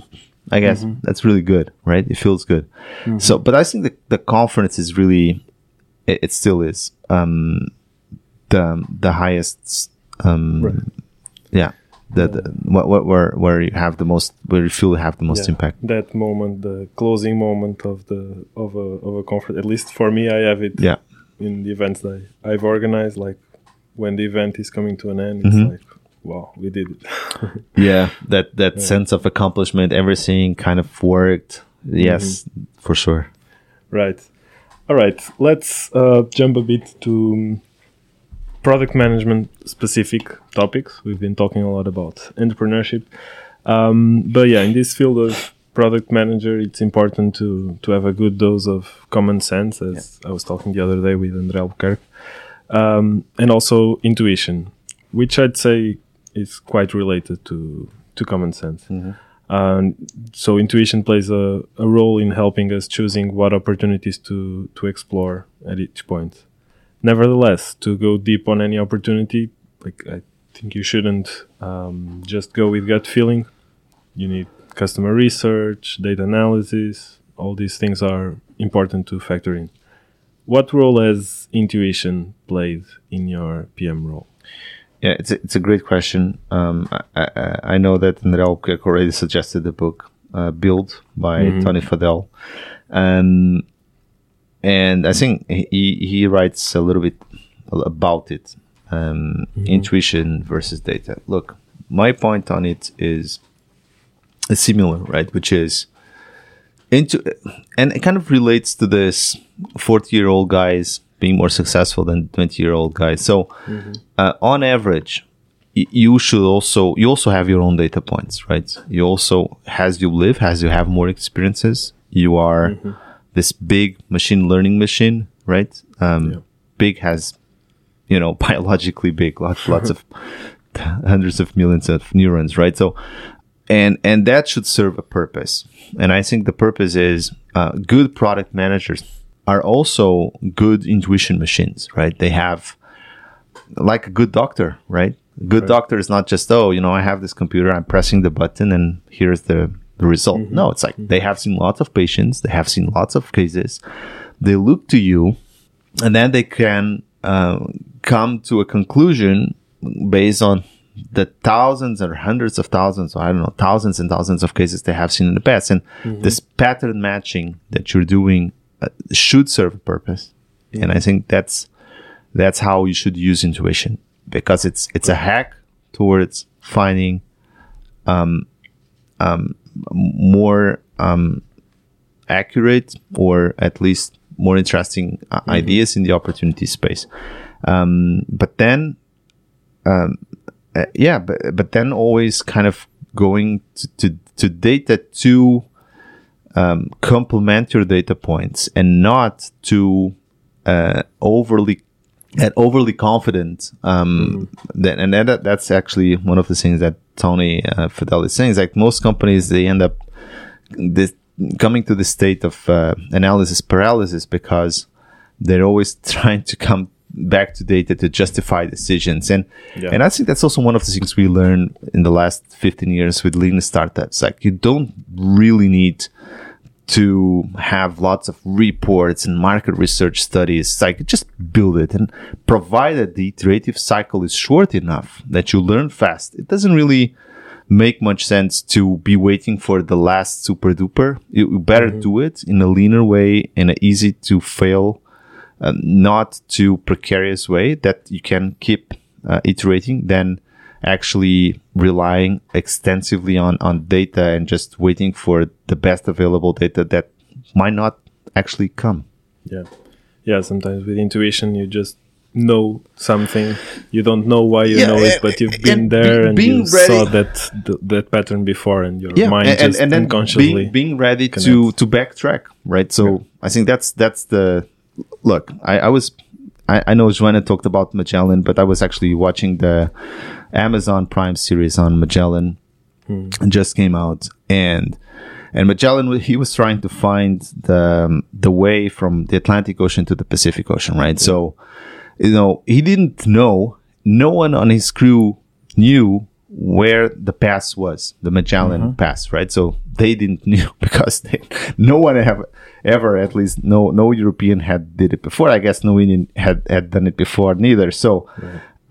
I guess, that's really good, right? It feels good. So, but I think the the conference is really, it, it still is um, the the highest. Um, Right. Yeah. The what, what where where you have the most where you feel you have the most Yeah, impact. That moment, the closing moment of the of a of a conference. At least for me, I have it Yeah. in the events that I, I've organized. Like when the event is coming to an end, it's Mhm. like, wow, we did it. yeah that that sense of accomplishment everything kind of worked yes for sure Right. All right. Let's uh, jump a bit to um, product management specific topics. We've been talking a lot about entrepreneurship. Um, but yeah, in this field of product manager, it's important to, to have a good dose of common sense, as I was talking the other day with André Albuquerque, um, and also intuition, which I'd say is quite related to, to common sense. Um, so intuition plays a, a role in helping us choosing what opportunities to, to explore at each point. Nevertheless, to go deep on any opportunity, like I think you shouldn't um, just go with gut feeling. You need customer research, data analysis. All these things are important to factor in. What role has intuition played in your PM role? yeah it's a, it's a great question um, I, I, I know that André already suggested the book uh, build by tony fadell um, and i think he, he writes a little bit about it um, intuition versus data look my point on it is similar, right? Which is into, and it kind of relates to this 40 year old guys being more successful than 20 year old guys. So, uh, on average, y- you should also, you also have your own data points, right? You also, as you live, as you have more experiences, you are this big machine learning machine, right? Um, Yeah. Big has, you know, biologically big, lots, lots of hundreds of millions of neurons, right? So, and and that should serve a purpose. And I think the purpose is uh, good product managers are also good intuition machines, right? They have like a good doctor, right? Good doctor is not just oh, you know, I have this computer, I'm pressing the button, and here's the the result. No, it's like they have seen lots of patients, they have seen lots of cases. They look to you, and then they can uh, come to a conclusion based on the thousands or hundreds of thousands, or I don't know, thousands and thousands of cases they have seen in the past. And this pattern matching that you're doing uh, should serve a purpose. And I think that's that's how you should use intuition because it's it's a hack towards finding um, um, more um, accurate or at least more interesting uh, ideas in the opportunity space. Um, but then, um, uh, yeah, but but then always kind of going to to, to data to um, complement your data points and not to uh, overly and overly confident. Um, that, and that, that's actually one of the things that Tony uh, Fadell is saying is like most companies they end up this coming to the state of uh, analysis paralysis because they're always trying to come back to data to justify decisions. And Yeah. and I think that's also one of the things we learned in the last 15 years with lean startups. Like you don't really need to have lots of reports and market research studies It's like just build it and provided the iterative cycle is short enough that you learn fast. It doesn't really make much sense to be waiting for the last super duper. You better do it in a leaner way in an easy to fail uh, not too precarious way that you can keep uh, iterating than actually relying extensively on, on data and just waiting for the best available data that might not actually come. Yeah. Yeah, sometimes with intuition you just know something. You don't know why you Yeah, know it, eh, but you've eh, been and there be- and you ready- saw that th- that pattern before and your mind and, just and then unconsciously being, being ready to connects. to backtrack, right? So I think that's that's the look. I, I was I, I know Joanna talked about Magellan, but I was actually watching the Amazon Prime series on Magellan. Hmm. Just came out, and And Magellan, he was trying to find the the way from the Atlantic Ocean to the Pacific Ocean, right? So, you know, he didn't know. No one on his crew knew where the pass was, the Magellan Pass, right? So they didn't knew because they, no one have ever, at least no no European had did it before. I guess no Indian had had done it before neither. So,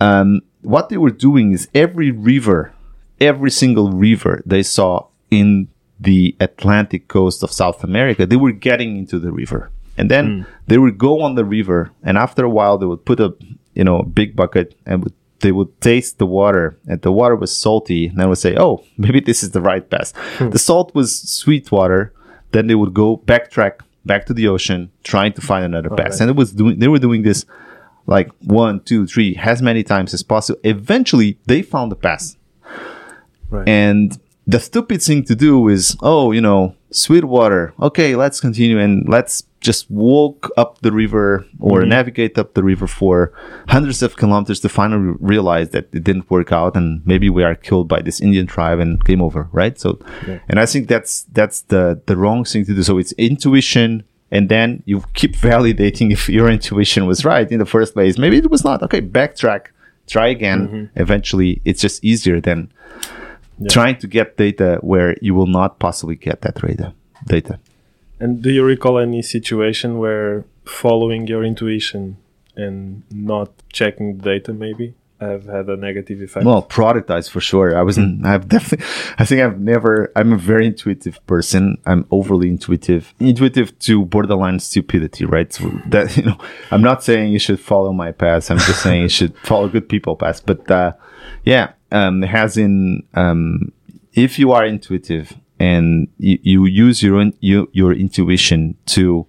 um, what they were doing is every river, every single river they saw in the Atlantic coast of South America, they were getting into the river. And then hmm. they would go on the river, and after a while, they would put a you know big bucket and would, they would taste the water, and the water was salty. And they would say, "Oh, maybe this is the right pass." Hmm. The salt was sweet water. Then they would go backtrack back to the ocean, trying to find another oh, pass. right. And it was doing they were doing this like one, two, three, as many times as possible. Eventually, they found the pass. Right. And the stupid thing to do is, oh, you know, Sweetwater. Okay, let's continue and let's just walk up the river or mm-hmm. navigate up the river for hundreds of kilometers to finally realize that it didn't work out and maybe we are killed by this Indian tribe and game over, right? So, and I think that's that's the the wrong thing to do. So it's intuition. And then you keep validating if your intuition was right in the first place. Maybe it was not. Okay, backtrack, try again. Mm-hmm. Eventually, it's just easier than trying to get data where you will not possibly get that data. Data. And do you recall any situation where following your intuition and not checking the data maybe have had a negative effect? Well, productized for sure. I wasn't. I've definitely. I think I've never. I'm a very intuitive person. I'm overly intuitive, intuitive to borderline stupidity. Right. So that you know, I'm not saying you should follow my path. I'm just saying you should follow good people path. But uh, yeah, um, has in um, if you are intuitive and you, you use your own, you, your intuition to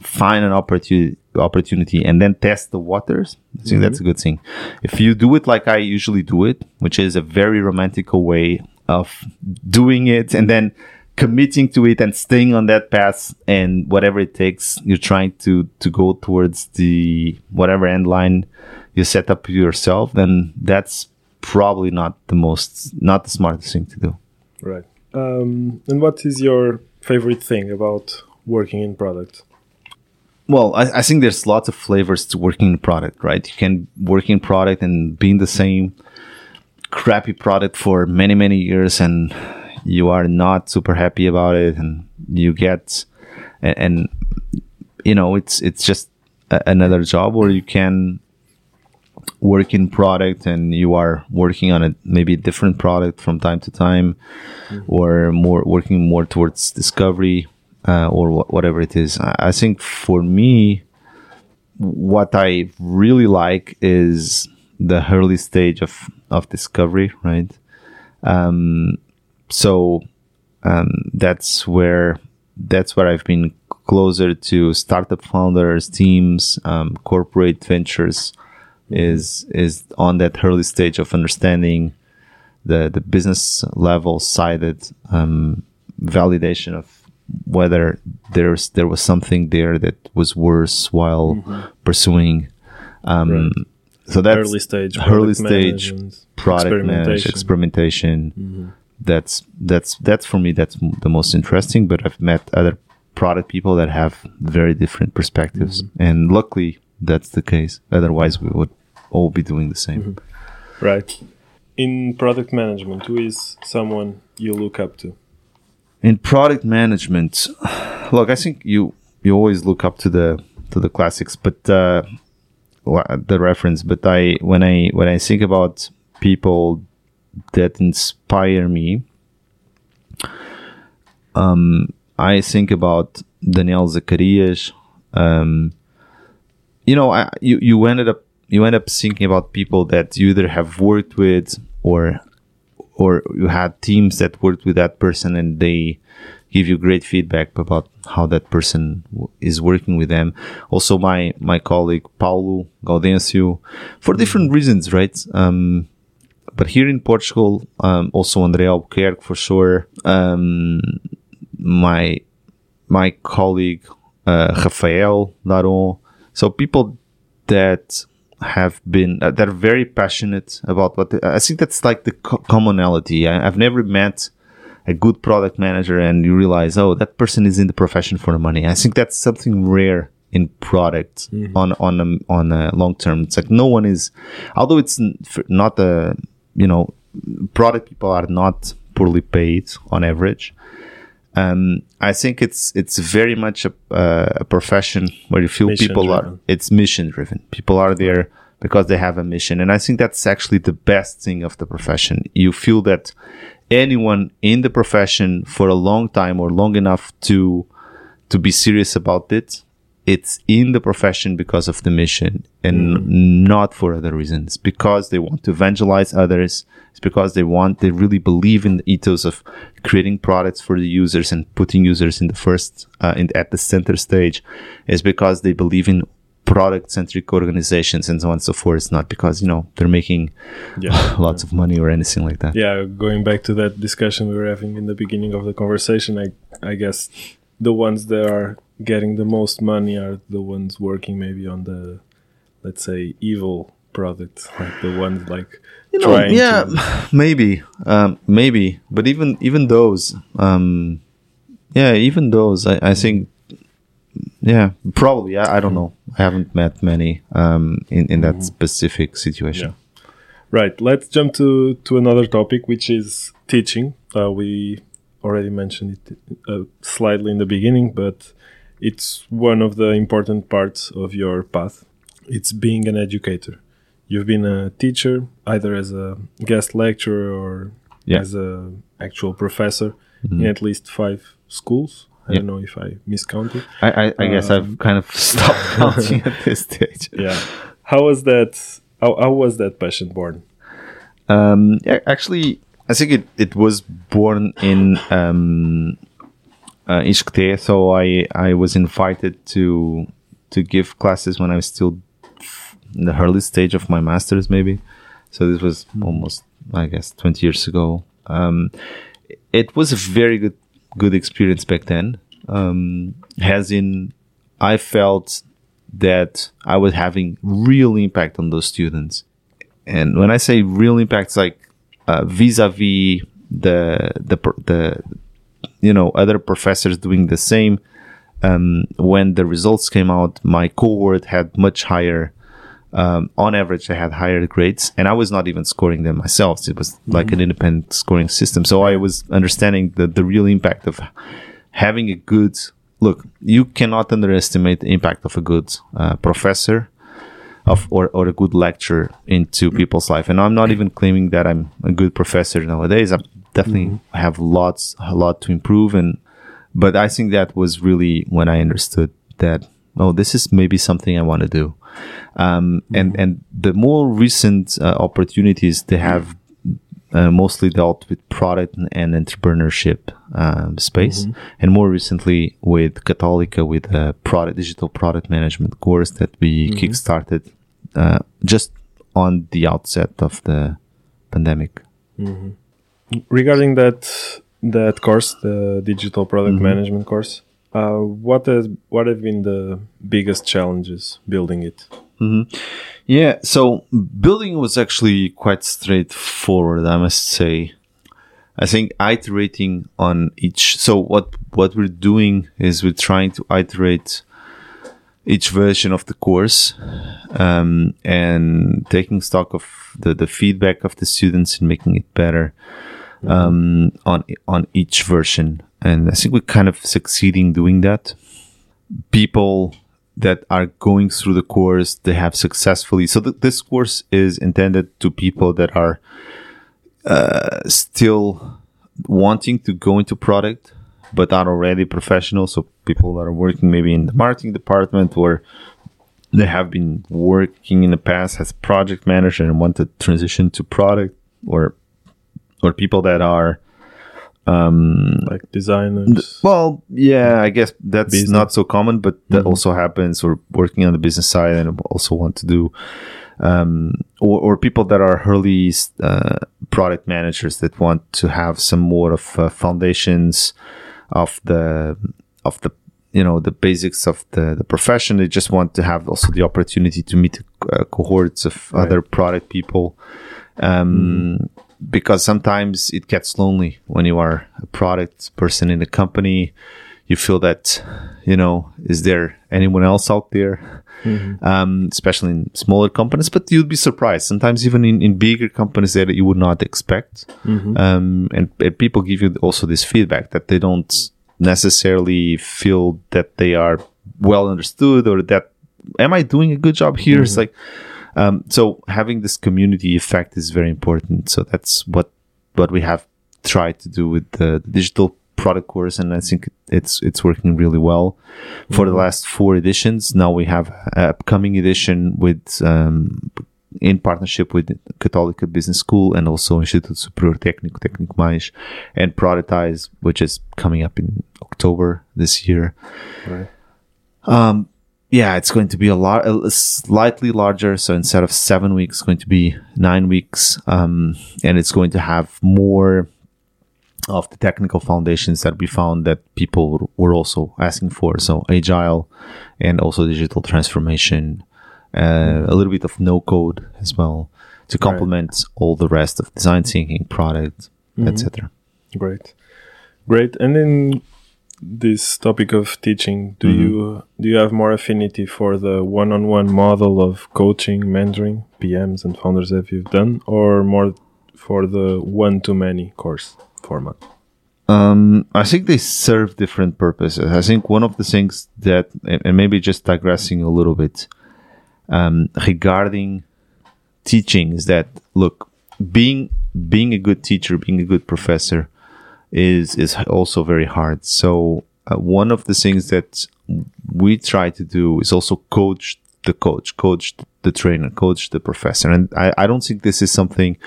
find an opportunity opportunity and then test the waters i think that's a good thing if you do it like i usually do it which is a very romantical way of doing it and then committing to it and staying on that path and whatever it takes you're trying to to go towards the whatever end line you set up yourself then that's probably not the most not the smartest thing to do Right. Um, and what is your favorite thing about working in product? Well, I, I think there's lots of flavors to working in product, right? You can work in product and be in the same crappy product for many, many years and you are not super happy about it and you get, and, and you know, it's, it's just a, another job or you can work in product and you are working on a maybe a different product from time to time mm-hmm. or more working more towards discovery uh, or wha- whatever it is. I, I think for me what i really like is the early stage of of discovery right? Um so um that's where that's where i've been closer to startup founders teams um, corporate ventures is is on that early stage of understanding the the business level sided um, validation of whether there's there was something there that was worthwhile mm-hmm. pursuing. Um, So that's early stage, early stage product manage experimentation. experimentation. Mm-hmm. That's that's that's for me that's the most interesting. But I've met other product people that have very different perspectives, mm-hmm. and luckily that's the case. Otherwise, we would all be doing the same. Right. In product management, who is someone you look up to? In product management look i think you you always look up to the to the classics but uh the reference but i when i when i think about people that inspire me um i think about daniel zacarias um you know I, you you ended up you end up thinking about people that you either have worked with or or you had teams that worked with that person and they give you great feedback about how that person is working with them. Also, my my colleague Paulo Gaudencio, for different reasons, right? Um, but here in Portugal, um, also André Albuquerque for sure. Um, my my colleague uh, Rafael Laron. So people that have been uh, that are very passionate about what they, I think that's like the co- commonality. I, I've never met a good product manager and you realize, oh, that person is in the profession for the money. I think that's something rare in product Mm-hmm. on on a, on a long term. It's like no one is, although it's not a you know, product people are not poorly paid on average. Um, I think it's it's very much a, uh, a profession where you feel people are it's mission driven. People are there because they have a mission, and I think that's actually the best thing of the profession. You feel that anyone in the profession for a long time or long enough to to be serious about it, it's in the profession because of the mission and not for other reasons. Because they want to evangelize others. It's because they want, they really believe in the ethos of creating products for the users and putting users in the first, uh, in, at the center stage. It's because they believe in product centric organizations and so on and so forth. It's not because, you know, they're making Yeah. lots of money or anything like that. yeah going back to that discussion we were having in the beginning of the conversation i i guess the ones that are getting the most money are the ones working maybe on the let's say evil product like the ones like you know, trying yeah, to maybe, um, maybe, but even even those, um, yeah, even those, I, I think, yeah, probably. I, I don't know. I haven't met many um, in in that specific situation. Right. Let's jump to to another topic, which is teaching. Uh, we already mentioned it uh, slightly in the beginning, but it's one of the important parts of your path. It's being an educator. You've been a teacher, either as a guest lecturer or Yeah. as a actual professor in at least five schools. I Yeah. don't know if I miscounted. I I, I guess I've kind of stopped counting at this stage. Yeah. How was that? How, how was that passion born? Um, yeah, actually, I think it, it was born in um, uh, ISCTE. So I, I was invited to to give classes when I was still in the early stage of my master's, maybe. So this was almost, I guess, 20 years ago. Um, it was a very good good experience back then. Um, as in, I felt that I was having real impact on those students and when I say real impact, it's like uh, vis-a-vis the the the you know other professors doing the same. Um, when the results came out, my cohort had much higher. Um, on average, they had higher grades, and I was not even scoring them myself. It was like an independent scoring system. So I was understanding the the real impact of having a good look. You cannot underestimate the impact of a good uh, professor of or, or a good lecture into people's life. And I'm not even claiming that I'm a good professor nowadays. I definitely have lots a lot to improve and but I think that was really when I understood that oh this is maybe something I want to do. Um, and and the more recent uh, opportunities they have uh, mostly dealt with product and, entrepreneurship um, space, and more recently with Católica with a product digital product management course that we kickstarted uh, just on the outset of the pandemic. Regarding that that course, the digital product management course, uh, what has what have been the biggest challenges building it? Yeah, so building was actually quite straightforward, I must say. I think iterating on each. So what what we're doing is we're trying to iterate each version of the course um, and taking stock of the, the feedback of the students and making it better um, on on each version. And I think we're kind of succeeding doing that. People that are going through the course, they have successfully. So th- this course is intended to people that are uh, still wanting to go into product, but are already professional. So people that are working maybe in the marketing department or they have been working in the past as project manager and want to transition to product or or people that are um, Like designers. well, yeah, I guess that's Business. not so common, but that also happens. Or working on the business side and also want to do, um, or, or people that are early uh, product managers that want to have some more of uh, foundations of the of the you know the basics of the the profession. They just want to have also the opportunity to meet uh, cohorts of other product people. Um, because sometimes it gets lonely when you are a product person in a company. You feel that, you know, is there anyone else out there? Um, especially in smaller companies, but you'd be surprised. Sometimes even in, in bigger companies that you would not expect. Um, and, and people give you also this feedback that they don't necessarily feel that they are well understood or that am I doing a good job here? It's like um, so having this community effect is very important. So that's what what we have tried to do with the, the digital product course, and I think it's it's working really well. For the last four editions, now we have an upcoming edition with. Um, in partnership with Católica Business School and also Instituto Superior Técnico, Técnico Mais, and Productize, which is coming up in October this year. Right. Um, yeah, it's going to be a lot, a slightly larger. So instead of seven weeks, it's going to be nine weeks, um, and it's going to have more of the technical foundations that we found that people were also asking for. So agile, and also digital transformation, uh, a little bit of no code as well to complement all the rest of design thinking, product, etc. Great, great. And then this topic of teaching, do Mm-hmm. you do you have more affinity for the one-on-one model of coaching, mentoring, PMs and founders that you've done, or more for the one-to-many course format? Um, I think they serve different purposes. I think one of the things that, and maybe just digressing a little bit, um, regarding teaching is that look, being being a good teacher, being a good professor, is is also very hard. So uh, one of the things that we try to do is also coach the coach, coach the trainer, coach the professor. And I, I don't think this is something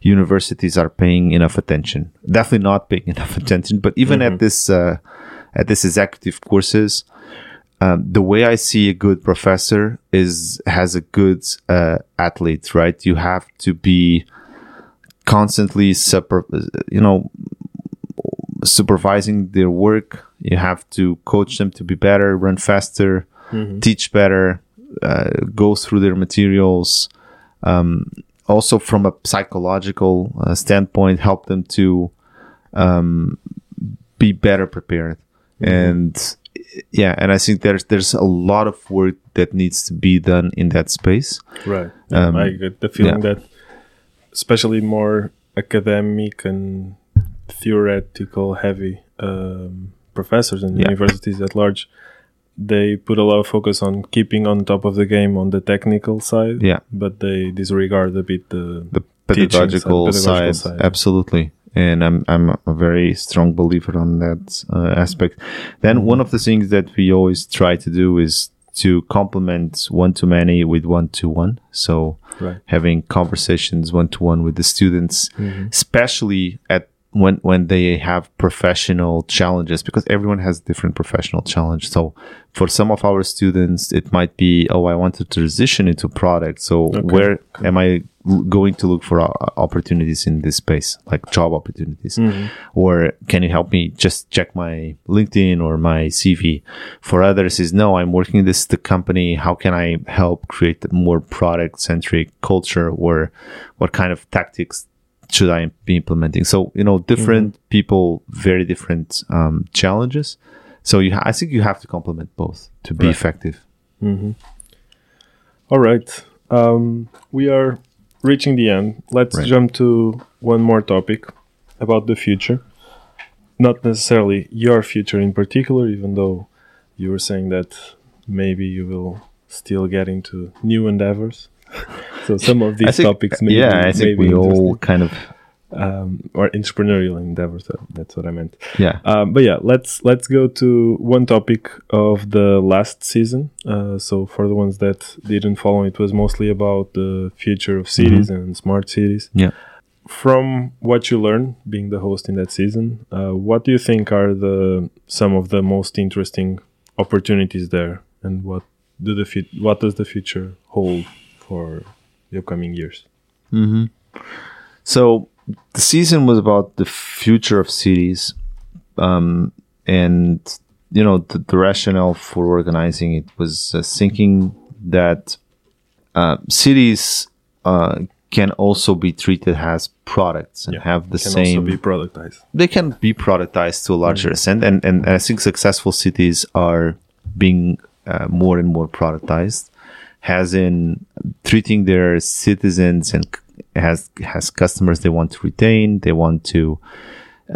universities are paying enough attention. Definitely not paying enough attention. But even at this uh, at this executive courses, um, the way I see a good professor is has a good uh, athlete. Right, you have to be constantly super, you know supervising their work. You have to coach them to be better, run faster, teach better, uh, go through their materials. Um, also, from a psychological uh, standpoint, help them to um, be better prepared. And yeah, and I think there's there's a lot of work that needs to be done in that space. Right. Um, I get the feeling yeah. that, especially more academic and theoretical heavy um, professors and Yeah. universities at large, they put a lot of focus on keeping on top of the game on the technical side. Yeah. But they disregard a bit the the pedagogical, pedagogical side, absolutely and i'm i'm a very strong believer on that uh, aspect then one of the things that we always try to do is to complement one to many with one to one so Right. having conversations one to one with the students Mm-hmm. especially at when when they have professional challenges because everyone has different professional challenge so for some of our students it might be oh i want to transition into product. So where am i going to look for uh, opportunities in this space like job opportunities? Or can you help me just check my linkedin or my cv for others is no i'm working this the company. How can i help create more product centric culture? Or what kind of tactics should I be implementing? So you know, different people, very different um, challenges. So you, ha- I think you have to complement both to be Right. effective. All right. Um, we are reaching the end. Let's Right. jump to one more topic about the future. Not necessarily your future in particular, even though you were saying that maybe you will still get into new endeavors. So some of these think, topics, maybe, yeah, I think we all kind of, um, or entrepreneurial endeavors. that- That's what I meant. yeah, Um, but yeah, let's let's go to one topic of the last season. Uh, so for the ones that didn't follow, it was mostly about the future of cities and smart cities. yeah. From what you learned being the host in that season, uh, what do you think are the some of the most interesting opportunities there, and what do the what does the future hold for the upcoming years? So the season was about the future of cities, um, and you know the, the rationale for organizing it was uh, thinking that uh, cities uh, can also be treated as products and Yeah, have the same can same also be productized. they can be productized to a larger extent and, and i think successful cities are being uh, more and more productized has in treating their citizens and has has customers they want to retain they want to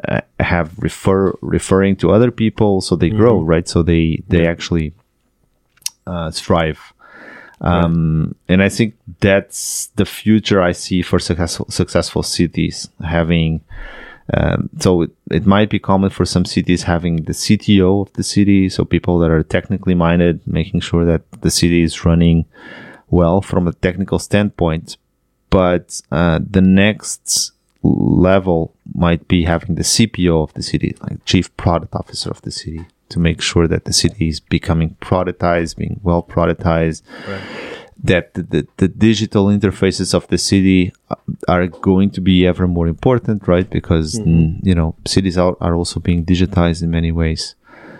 uh, have refer referring to other people so they grow right? So they they actually uh, strive. Um, and I think that's the future I see for successful successful cities having. Um, so it, it might be common for some cities having the CTO of the city, so people that are technically minded, making sure that the city is running well from a technical standpoint. But uh, the next level might be having the CPO of the city, like chief product officer of the city, to make sure that the city is becoming productized, being well productized, that the, the, the digital interfaces of the city are going to be ever more important, right? Because, mm, you know, cities are, are also being digitized in many ways.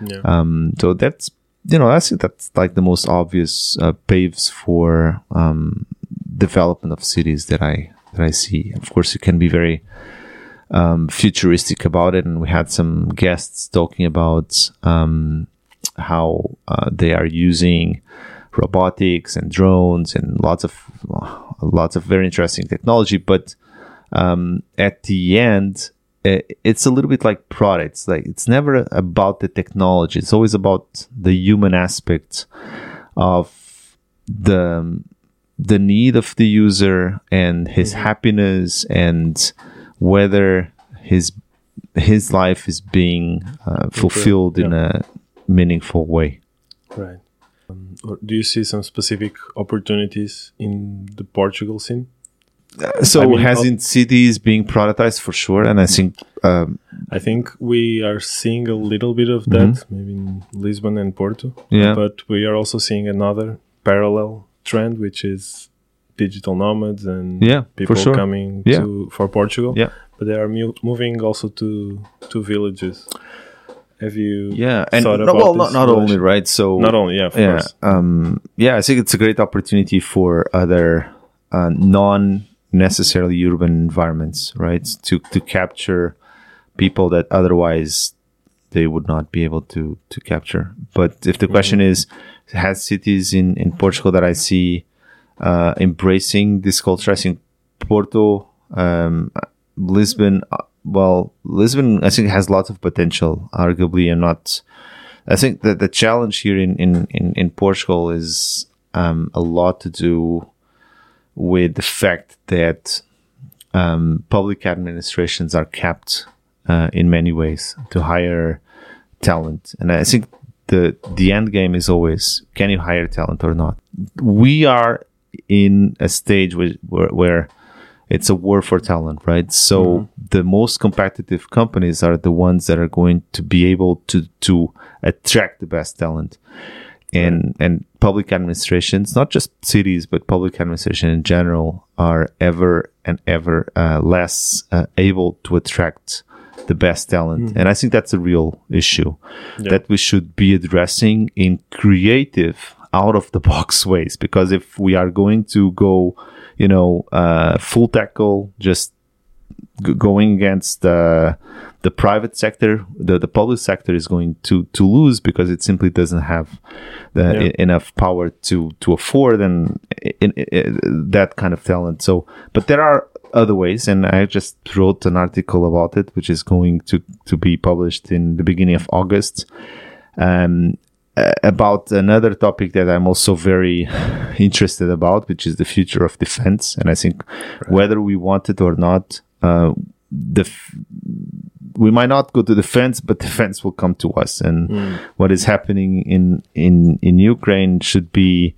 Yeah. Um, so that's, you know, I think that's like the most obvious uh, paves for um, development of cities that I that I see. Of course, you can be very um, futuristic about it, and we had some guests talking about um, how uh, they are using robotics and drones and lots of lots of very interesting technology. But um, at the end, it's a little bit like products. Like it's never about the technology. It's always about the human aspect of the the need of the user and his happiness and whether his his life is being uh, fulfilled in a meaningful way. Right. Um, or do you see some specific opportunities in the Portugal scene? So I mean, has how- in cities being productized for sure, and I think um, I think we are seeing a little bit of that, maybe in Lisbon and Porto. Yeah. But we are also seeing another parallel trend, which is digital nomads and Yeah, people sure. coming Yeah. to for Portugal. Yeah. But they are mu- moving also to to villages. Have you yeah, and thought no, well, not not only right. So Not only, yeah, of yeah, course. um, yeah, I think it's a great opportunity for other uh, non necessarily urban environments, right? To to capture people that otherwise they would not be able to to capture. But if the question is, has cities in in Portugal that I see uh, embracing this culture? I think Porto, um, Lisbon. Well, Lisbon, I think has lots of potential. Arguably, and not. I think that the challenge here in in in, in Portugal is um, a lot to do with the fact that um, public administrations are kept uh, in many ways to hire talent, and I think the the end game is always can you hire talent or not. We are in a stage where, where it's a war for talent, right? So the most competitive companies are the ones that are going to be able to to attract the best talent. And and public administrations, not just cities, but public administration in general, are ever and ever uh, less uh, able to attract the best talent. And I think that's a real issue that we should be addressing in creative, out of the box ways. Because if we are going to go, you know, uh, full tackle, just g- going against uh, the private sector, the, the public sector is going to, to lose because it simply doesn't have the, Yeah. e- enough power to, to afford and in, in, that kind of talent. So, but there are other ways, and I just wrote an article about it, which is going to, to be published in the beginning of August. Um, about another topic that I'm also very interested about, which is the future of defense. And I think whether we want it or not, uh, the f- we might not go to defense, but defense will come to us. And what is happening in in in Ukraine should be,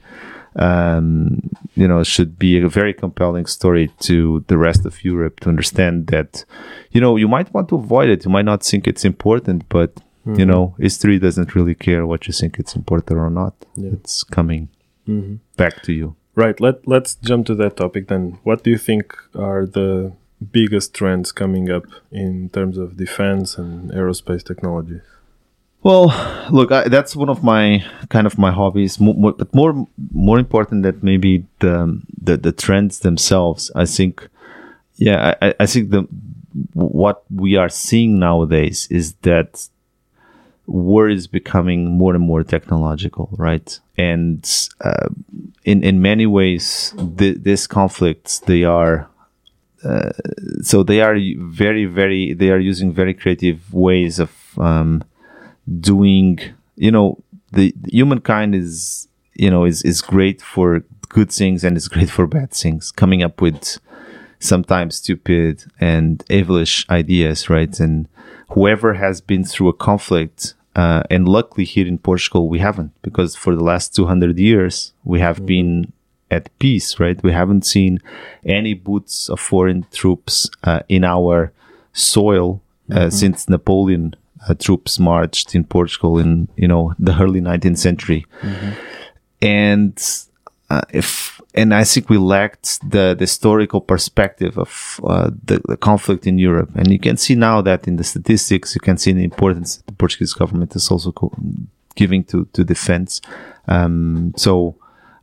um, you know, should be a very compelling story to the rest of Europe to understand that, you know, you might want to avoid it. You might not think it's important, but you mm-hmm. know, history doesn't really care what you think it's important or not. It's coming mm-hmm. back to you. Right. Let Let's jump to that topic then. What do you think are the biggest trends coming up in terms of defense and aerospace technology? Well, look, I, that's one of my kind of my hobbies, more, more, but more more important that maybe the, the the trends themselves. I think, yeah, I, I think the what we are seeing nowadays is that war is becoming more and more technological, right? And uh, in in many ways, th- these conflicts they are uh, so they are very very they are using very creative ways of um, doing you know the, the, humankind is you know is is great for good things and is great for bad things coming up with sometimes stupid and evilish ideas right and whoever has been through a conflict uh, and luckily here in portugal we haven't because for the last 200 years we have mm. been at peace, right? We haven't seen any boots of foreign troops uh, in our soil uh, mm-hmm. since Napoleon uh, troops marched in Portugal in you know the early 19th century, mm-hmm. and uh, if and I think we lacked the, the historical perspective of uh, the, the, conflict in Europe, and you can see now that in the statistics, you can see the importance the Portuguese government is also giving to to defense. Um, so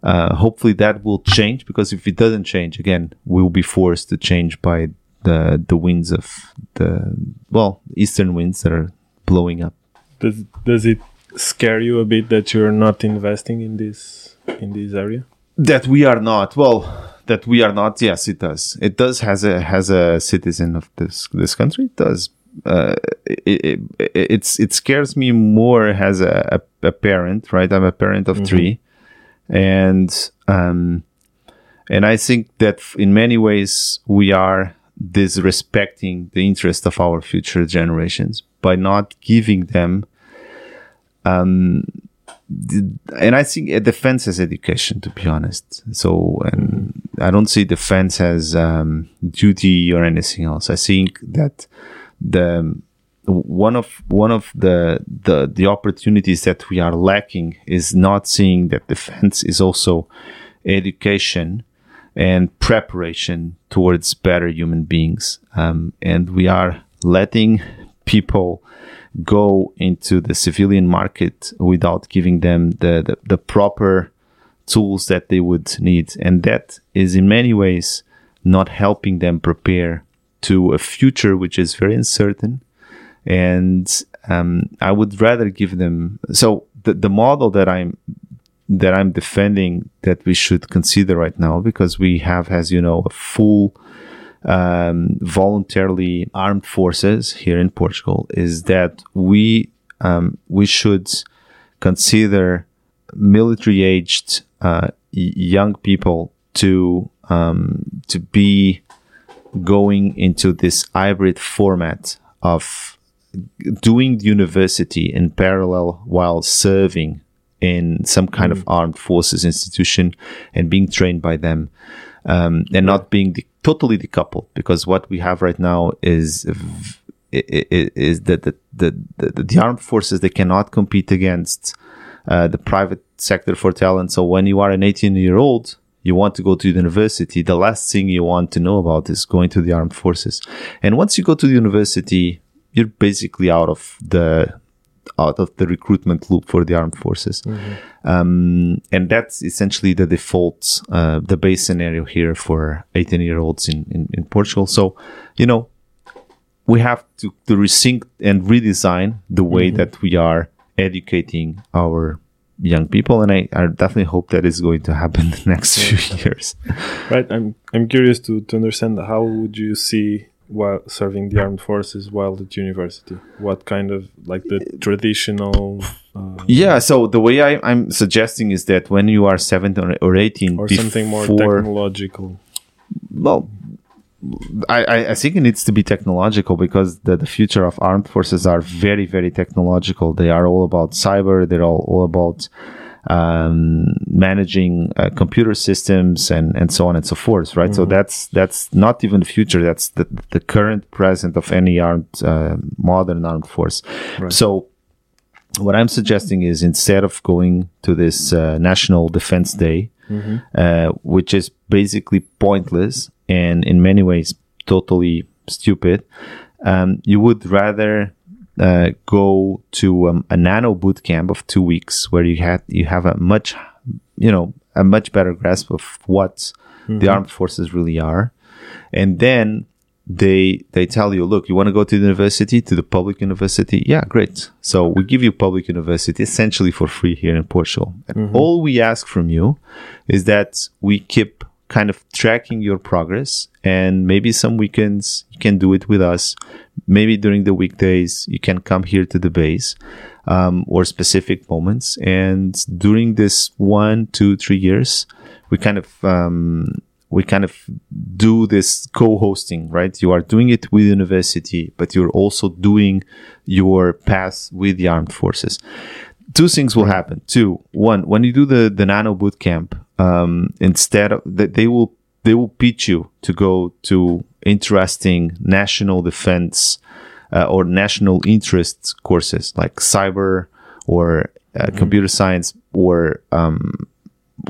uh, hopefully that will change because if it doesn't change, again, we'll be forced to change by the the winds of the well eastern winds that are blowing up. Does does it scare you a bit that you're not investing in this in this area? That we are not. Well, that we are not. Yes, it does. It does. Has a has a citizen of this this country. It does. Uh, it, it, it's it scares me more as a, a, a parent, right? I'm a parent of mm-hmm. three, and um, and I think that in many ways we are disrespecting the interest of our future generations by not giving them um, and I think defense as education, to be honest. So, and I don't see defense as um, duty or anything else. I think that the one of one of the the the opportunities that we are lacking is not seeing that defense is also education and preparation towards better human beings um, and we are letting people go into the civilian market without giving them the, the, the proper tools that they would need and that is in many ways not helping them prepare to a future which is very uncertain and um, I would rather give them. So the the model that I'm that I'm defending that we should consider right now because we have, as you know, a full um, voluntarily armed forces here in Portugal is that we um, we should consider military aged uh, young people to um, to be going into this hybrid format of doing university in parallel while serving in some kind mm. of armed forces institution and being trained by them um, and not being de- totally decoupled because what we have right now is is that the, the, the, the, armed forces they cannot compete against uh, the private sector for talent. So when you are an 18 year old you want to go to university. The last thing you want to know about is going to the armed forces. And once you go to the university you're basically out of the out of the recruitment loop for the armed forces. Mm-hmm. Um, and that's essentially the default, uh, the base scenario here for 18 year olds in, in, in, Portugal. So, you know, we have to, to resync and redesign the way mm-hmm. that we are educating our young people. And I, I definitely hope that is going to happen the next few years. Right. I'm, I'm curious to, to understand how would you see while serving the armed forces while at university? What kind of like the traditional? Uh, yeah, so the way I, am suggesting is that when you are 17 or 18, or something more technological. Well, I, I think it needs to be technological because the, the future of armed forces are very, very technological. They are all about cyber. They're all, all about um, managing uh, computer systems and, and so on and so forth, right? Mm-hmm. So that's that's not even the future. That's the, the current present of any armed uh, modern armed force. Right. So what I'm suggesting is instead of going to this uh, National Defense Day, mm-hmm. Uh, which is basically pointless and in many ways totally stupid, um, you would rather uh, go to um, a nano boot camp of two weeks where you had you have a much you know a much better grasp of what the armed forces really are. And then they they tell you look you want to go to the university to the public university? Yeah great. So we give you public university essentially for free here in portugal. And all we ask from you is that we keep kind of tracking your progress and maybe some weekends you can do it with us maybe during the weekdays you can come here to the base um, or specific moments and during this one two three years we kind of um, we kind of do this co-hosting, right? You are doing it with university, but you're also doing your path with the armed forces. Two things will happen. Two, one, when you do the the nano boot camp, um, instead of that, they will they will pitch you to go to interesting national defense uh, or national interest courses like cyber or uh, computer science or um,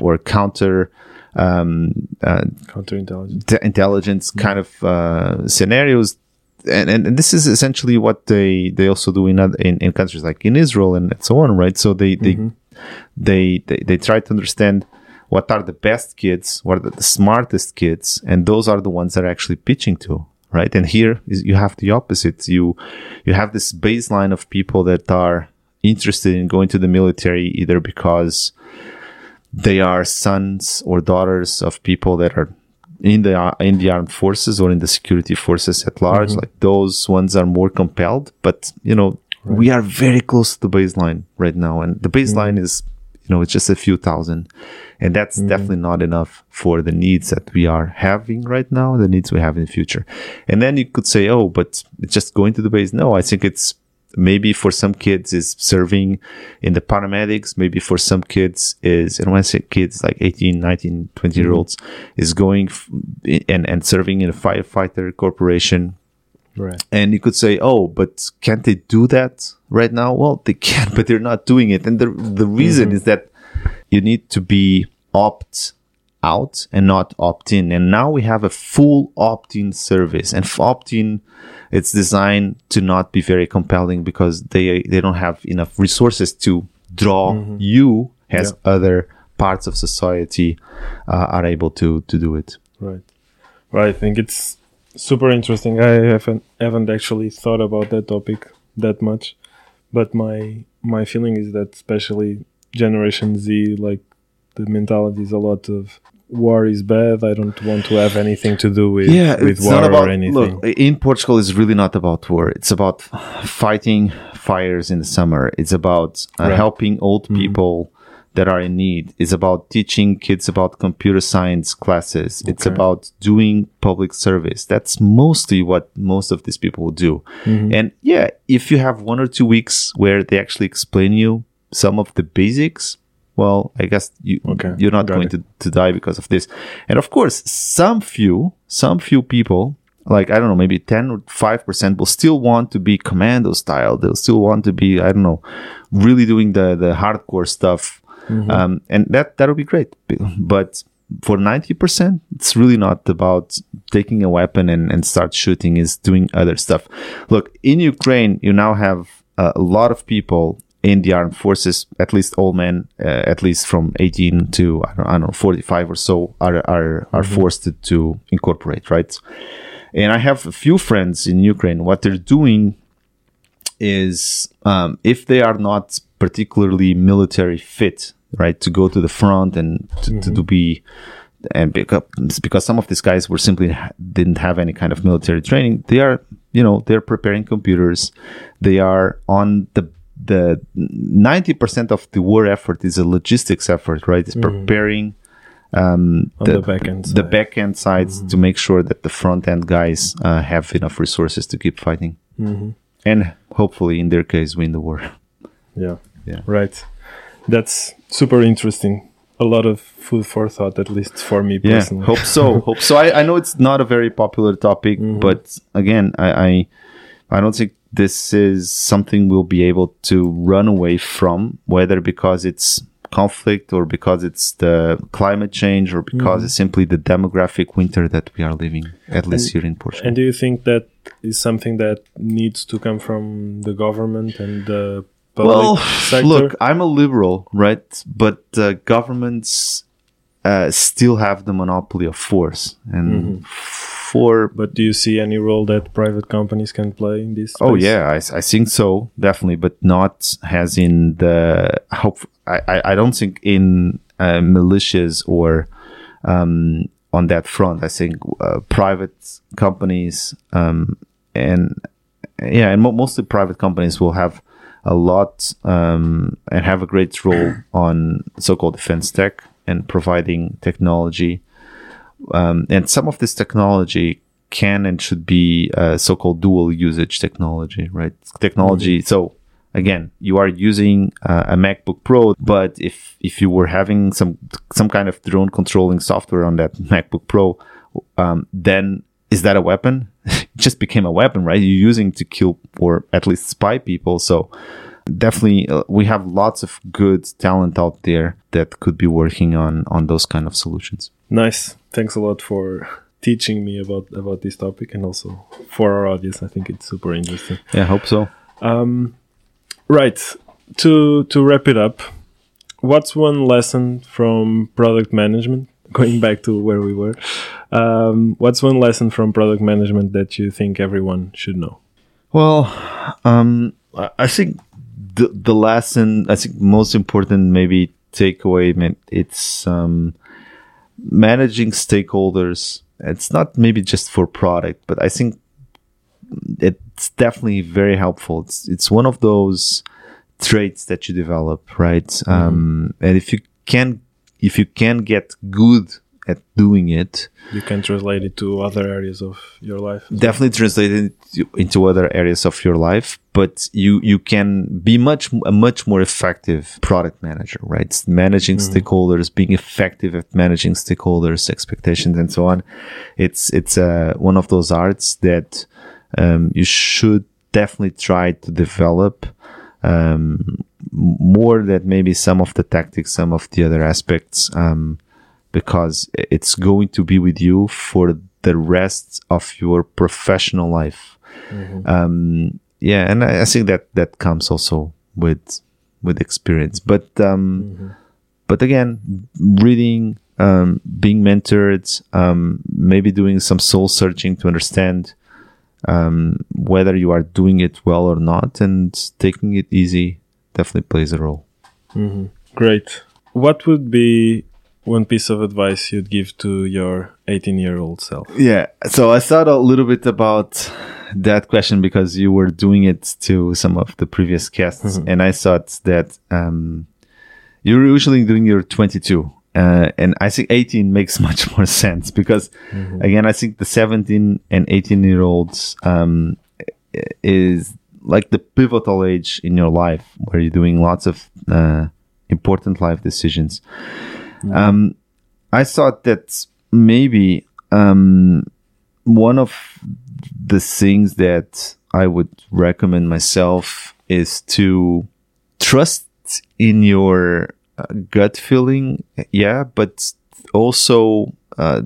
or counter um, uh, Counterintelligence. t- intelligence kind of uh, scenarios. And, and, and this is essentially what they, they also do in, other, in in countries like in Israel and so on, right? So they they, they they they try to understand what are the best kids, what are the smartest kids, and those are the ones that are actually pitching to, right? And here is, you have the opposite. You you have this baseline of people that are interested in going to the military either because they are sons or daughters of people that are in the in the armed forces or in the security forces at large. Mm-hmm. Like those ones are more compelled, but you know we are very close to the baseline right now, and the baseline mm-hmm. is you know it's just a few thousand, and that's mm-hmm. definitely not enough for the needs that we are having right now, the needs we have in the future. And then you could say, oh, but it's just going to the base. No, I think it's maybe for some kids is serving in the paramedics. Maybe for some kids is and when i say kids like 18 19 20 year mm-hmm. olds is going f- and and serving in a firefighter corporation Right. and you could say oh but can't they do that right now? Well they can but they're not doing it. And the the reason is that you need to be opt out and not opt in. And now we have a full opt-in service. And f- opt-in it's designed to not be very compelling because they they don't have enough resources to draw you as other parts of society uh, are able to to do it. Right. Right. I think it's super interesting. I haven't haven't actually thought about that topic that much, but my my feeling is that especially Generation Z, like the mentality is a lot of war is bad. I don't want to have anything to do with with war or anything. Look, in Portugal, it's really not about war. It's about fighting fires in the summer. It's about uh, Right. helping old people that are in need. It's about teaching kids about computer science classes. It's about doing public service. That's mostly what most of these people will do. Mm-hmm. And yeah, if you have one or two weeks where they actually explain you some of the basics, well, I guess you Okay, you're not got going it. to, to die because of this. And of course, some few, some few people, like I don't know, maybe 10 or 5% will still want to be commando style. They'll still want to be, I don't know, really doing the, the hardcore stuff. Um, and that, that'll be great. But for 90%, it's really not about taking a weapon and, and start shooting is doing other stuff. Look, in Ukraine, you now have a lot of people in the armed forces, at least all men, uh, at least from 18 to I don't, I don't know 45 or so, are are are forced to, to incorporate, right? And I have a few friends in Ukraine. What they're doing is, um, if they are not particularly military fit, right, to go to the front and to, to, to be and because, because some of these guys were simply didn't have any kind of military training, they are, you know, they're preparing computers. They are on the the ninety percent of the war effort is a logistics effort, right? It's preparing um, On the back end the back end sides to make sure that the front end guys uh, have enough resources to keep fighting, and hopefully, in their case, win the war. Yeah. Yeah. Right. That's super interesting. A lot of food for thought, at least for me Yeah, personally. hope so. hope so. I, I know it's not a very popular topic, but again, I, I I don't think this is something we'll be able to run away from, whether because it's conflict or because it's the climate change or because Mm-hmm. it's simply the demographic winter that we are living, at least here in Portugal. And do you think that is something that needs to come from the government and the well, sector? look, I'm a liberal, right? But uh, governments uh, still have the monopoly of force, and Mm-hmm. for but do you see any role that private companies can play in this? Oh yeah, I, I think so, definitely, but not as in the hope. I, I, I don't think in uh, militias or um, on that front. I think uh, private companies um, and yeah, and mo- mostly private companies will have a lot um, and have a great role on so-called defense tech and providing technology um, and some of this technology can and should be uh, so-called dual usage technology, right? Technology. So again, you are using uh, a MacBook Pro, but if if you were having some some kind of drone controlling software on that MacBook Pro, um, then is that a weapon? it just became a weapon, right? You're using to kill or at least spy people. So definitely, uh, we have lots of good talent out there that could be working on on those kind of solutions. Nice. Thanks a lot for teaching me about about this topic and also for our audience. I think it's super interesting. Yeah, I hope so. Um, right. To to wrap it up, what's one lesson from product management? Going back to where we were, um, what's one lesson from product management that you think everyone should know? Well, um, I think the the lesson, I think most important maybe takeaway, man, it's um, managing stakeholders. It's not maybe just for product, but I think it's definitely very helpful. It's it's one of those traits that you develop, right? Um, and if you can if you can get good at doing it, You can translate it to other areas of your life. definitely translate it into- other areas of your life but you you can be much a much more effective product manager right? Managing stakeholders being effective at managing stakeholders expectations and so on. It's it's uh, one of those arts that um, you should definitely try to develop um, more than maybe some of the tactics some of the other aspects um, because it's going to be with you for the rest of your professional life. Um, yeah, and I, I think that that comes also with with experience. But um, but again, reading, um, being mentored, um, maybe doing some soul searching to understand um, whether you are doing it well or not, and taking it easy definitely plays a role. Great. What would be one piece of advice you'd give to your 18 year old self? Yeah. So I thought a little bit about that question because you were doing it to some of the previous guests, and I thought that um, you're usually doing your 22. Uh, and I think 18 makes much more sense because, again, I think the 17 and 18 year olds um, is like the pivotal age in your life where you're doing lots of uh, important life decisions. Um, I thought that maybe um, one of the things that I would recommend myself is to trust in your uh, gut feeling, yeah, but also uh,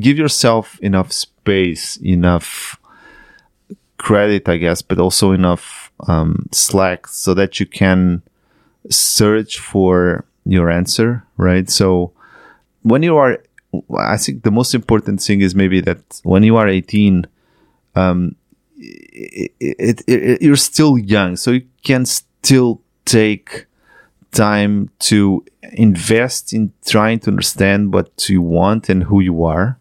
give yourself enough space, enough credit, I guess, but also enough um, slack so that you can search for your answer, right? So when you are, I think the most important thing is maybe that when you are 18, um, it, it, it, you're still young, so you can still take time to invest in trying to understand what you want and who you are,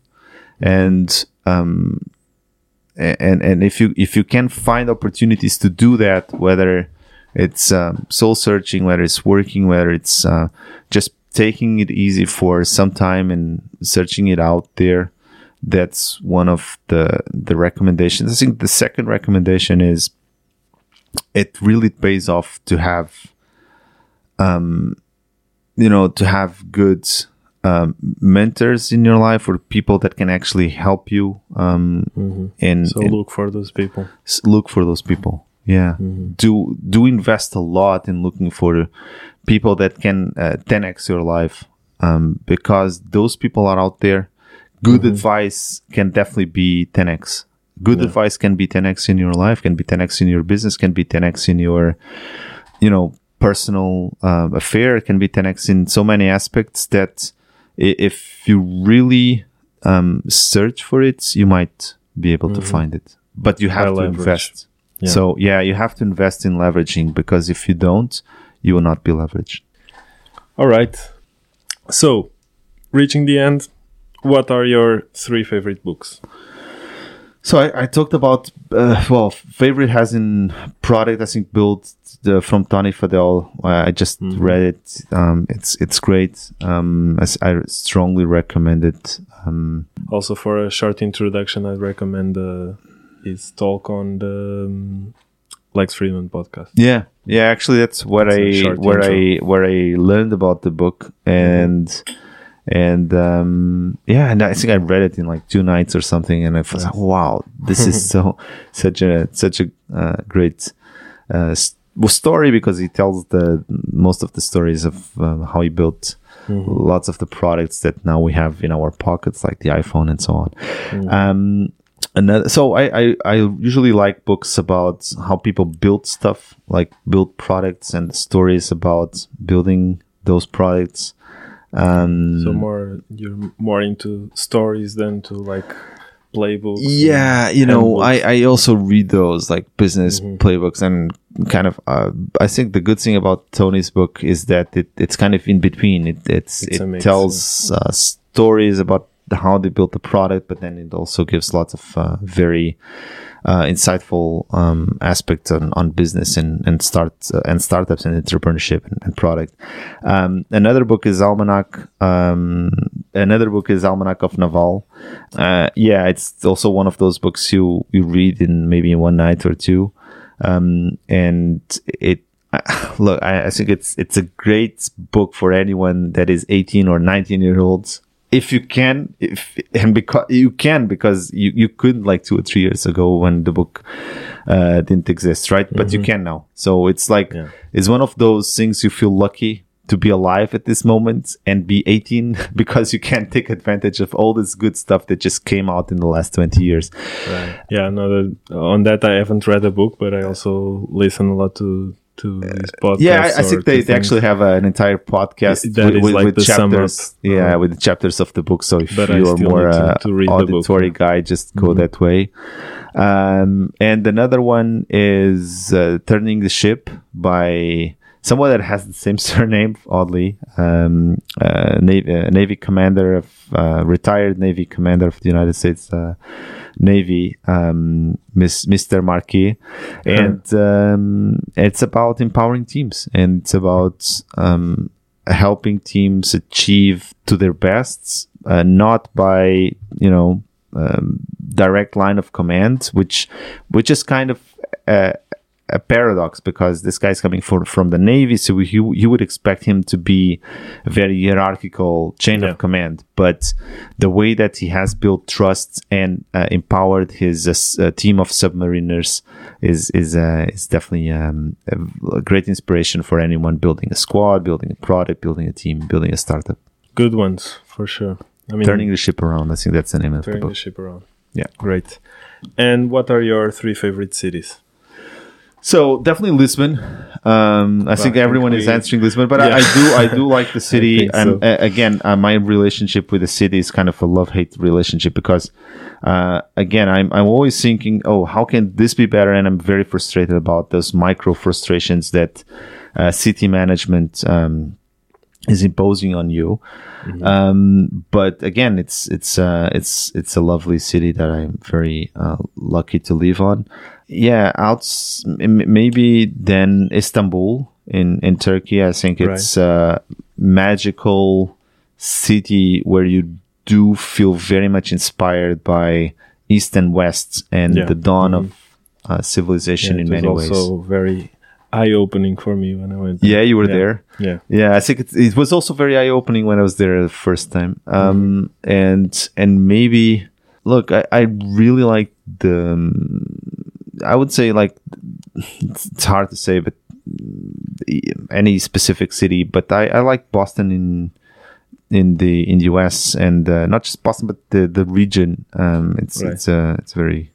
and um, and and if you if you can find opportunities to do that, whether it's um, soul searching, whether it's working, whether it's uh, just taking it easy for some time and searching it out there. That's one of the the recommendations. I think the second recommendation is it really pays off to have, um, you know, to have good um, mentors in your life or people that can actually help you um, in, So in look for those people. look for those people Yeah. Do do invest a lot in looking for people that can uh, 10x your life um, because those people are out there. Good advice can definitely be 10x. Good advice can be 10x in your life, can be 10x in your business, can be 10x in your, you know, personal um, affair, can be 10x in so many aspects that if you really um, search for it, you might be able to find it. But you have to leverage. invest. Yeah. So yeah, you have to invest in leveraging because if you don't, you will not be leveraged. All right. So, reaching the end, what are your three favorite books? So I, I talked about uh, well, favorite has in product I think Build the, from Tony Fadell. Uh, I just read it. Um, it's it's great. Um, as I strongly recommend it. Um, Also, for a short introduction, I'd recommend uh, his talk on the um, Lex Fridman podcast. yeah, yeah. Actually, that's what It's a I where I where I learned about the book and. And um, yeah, and I think I read it in like two nights or something, and I was like, "Wow, this is so such a such a uh, great uh, story because he tells the most of the stories of um, how he built lots of the products that now we have in our pockets, like the iPhone and so on. Um, another, so I, I I usually like books about how people build stuff, like build products and stories about building those products. Um, So more, you're more into stories than to like playbooks. yeah you know I. I also read those like business Mm-hmm. playbooks and kind of uh, i think the good thing about tony's book is that it, it's kind of in between it it's, It's it mix, tells uh, stories about how they built the product but then it also gives lots of uh, very uh, insightful um, aspects on, on business and and start uh, and startups and entrepreneurship and, and product. Um, another book is Almanac. Um, another book is Almanac of Naval. Uh, yeah, it's also one of those books you you read in maybe in one night or two, um, and it. Look, I, I think it's it's a great book for anyone that is 18 or 19 year olds if you can if and because you can because you, you couldn't like two or three years ago when the book uh, didn't exist right but you can now so it's like Yeah. it's one of those things you feel lucky to be alive at this moment and be 18 because you can take advantage of all this good stuff that just came out in the last 20 years Right. Yeah, no, on that I haven't read a book, but I also listen a lot to to these podcasts. yeah I, I think they, they actually have an entire podcast That with, is with, like with the chapters yeah with the chapters of the book so if But I you're more uh, to read the book, auditory. Mm-hmm. guy just go that way um, and another one is uh, turning the ship by someone that has the same surname oddly um, uh, navy, uh, navy commander of uh, retired navy commander of the united states uh, navy um, Miss, mr marquis. And um, it's about empowering teams and it's about um, helping teams achieve to their bests uh, not by you know um, direct line of command which which is kind of a, paradox because this guy's coming for, from the navy so you, you would expect him to be a very hierarchical chain Yeah. of command but the way that he has built trust and uh, empowered his uh, uh, team of submariners is is uh, is definitely um, a, great inspiration for anyone building a squad building a product building a team building a startup good ones for sure. I mean, turning the ship around i think that's the name of the turning the ship around. Yeah. great. And what are your three favorite cities? So definitely Lisbon. Um, I think think everyone is we- answering Lisbon, but I, Yeah. I do I do like the city. and so. uh, again, uh, my relationship with the city is kind of a love hate relationship because, uh, again, I'm I'm always thinking, oh, how can this be better? And I'm very frustrated about those micro frustrations that uh, city management. Um, is imposing on you. Um, but again, it's it's uh, it's it's a lovely city that I'm very uh, lucky to live on. Yeah, outs m- maybe then Istanbul in in Turkey. I think it's a magical city where you do feel very much inspired by East and West and Yeah. the dawn of uh, civilization Yeah, in many ways. also very eye opening for me when I went. Yeah, you were Yeah. there. Yeah. Yeah, I think it, it was also very eye opening when I was there the first time. Um, and and maybe look, I, I really like the. um, I would say like it's, hard to say, but mm, any specific city. But I, I like Boston in in the in the US and uh, not just Boston, but the the region. Um, it's Right. it's uh, it's very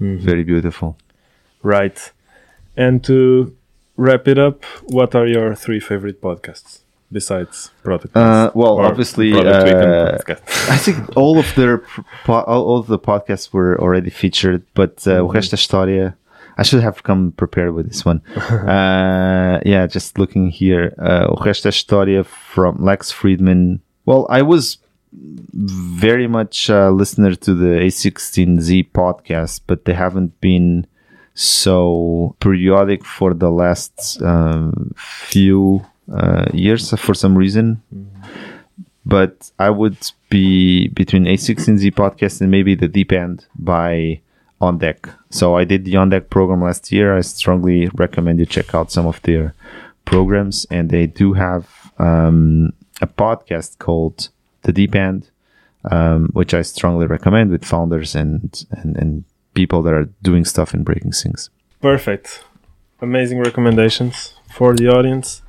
Mhm. very beautiful. Right. And to wrap it up, what are your three favorite podcasts besides Product? Uh, well, obviously, uh. I think all of their all, of the podcasts were already featured, but uh, o resto da história. I should have come prepared with this one. uh, yeah, just looking here. Uh, o resto da história from Lex Fridman. Well, I was very much a listener to the A16Z podcast, but they haven't been so periodic for the last um, few uh, years for some reason but I would be between A16Z podcast and maybe the Deep End by On Deck. So I did the On Deck program last year. I strongly recommend you check out some of their programs, and they do have um, a podcast called The Deep End, um, which I strongly recommend with founders and, and and people that are doing stuff and breaking things. Perfect. Amazing recommendations for the audience.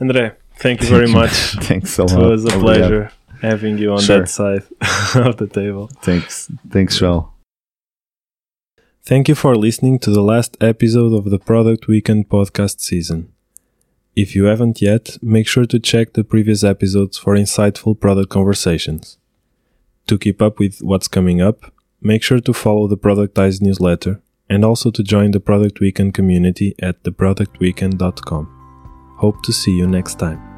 Andre, thank you very much. Thanks a It was a pleasure having you on Sure. that side of the table. Thanks. Thanks, Joel. Thank you for listening to the last episode of the Product Weekend podcast season. If you haven't yet, make sure to check the previous episodes for insightful product conversations. To keep up with what's coming up, make sure to follow the Productized newsletter and also to join the Product Weekend community at theproductweekend.com. Hope to see you next time.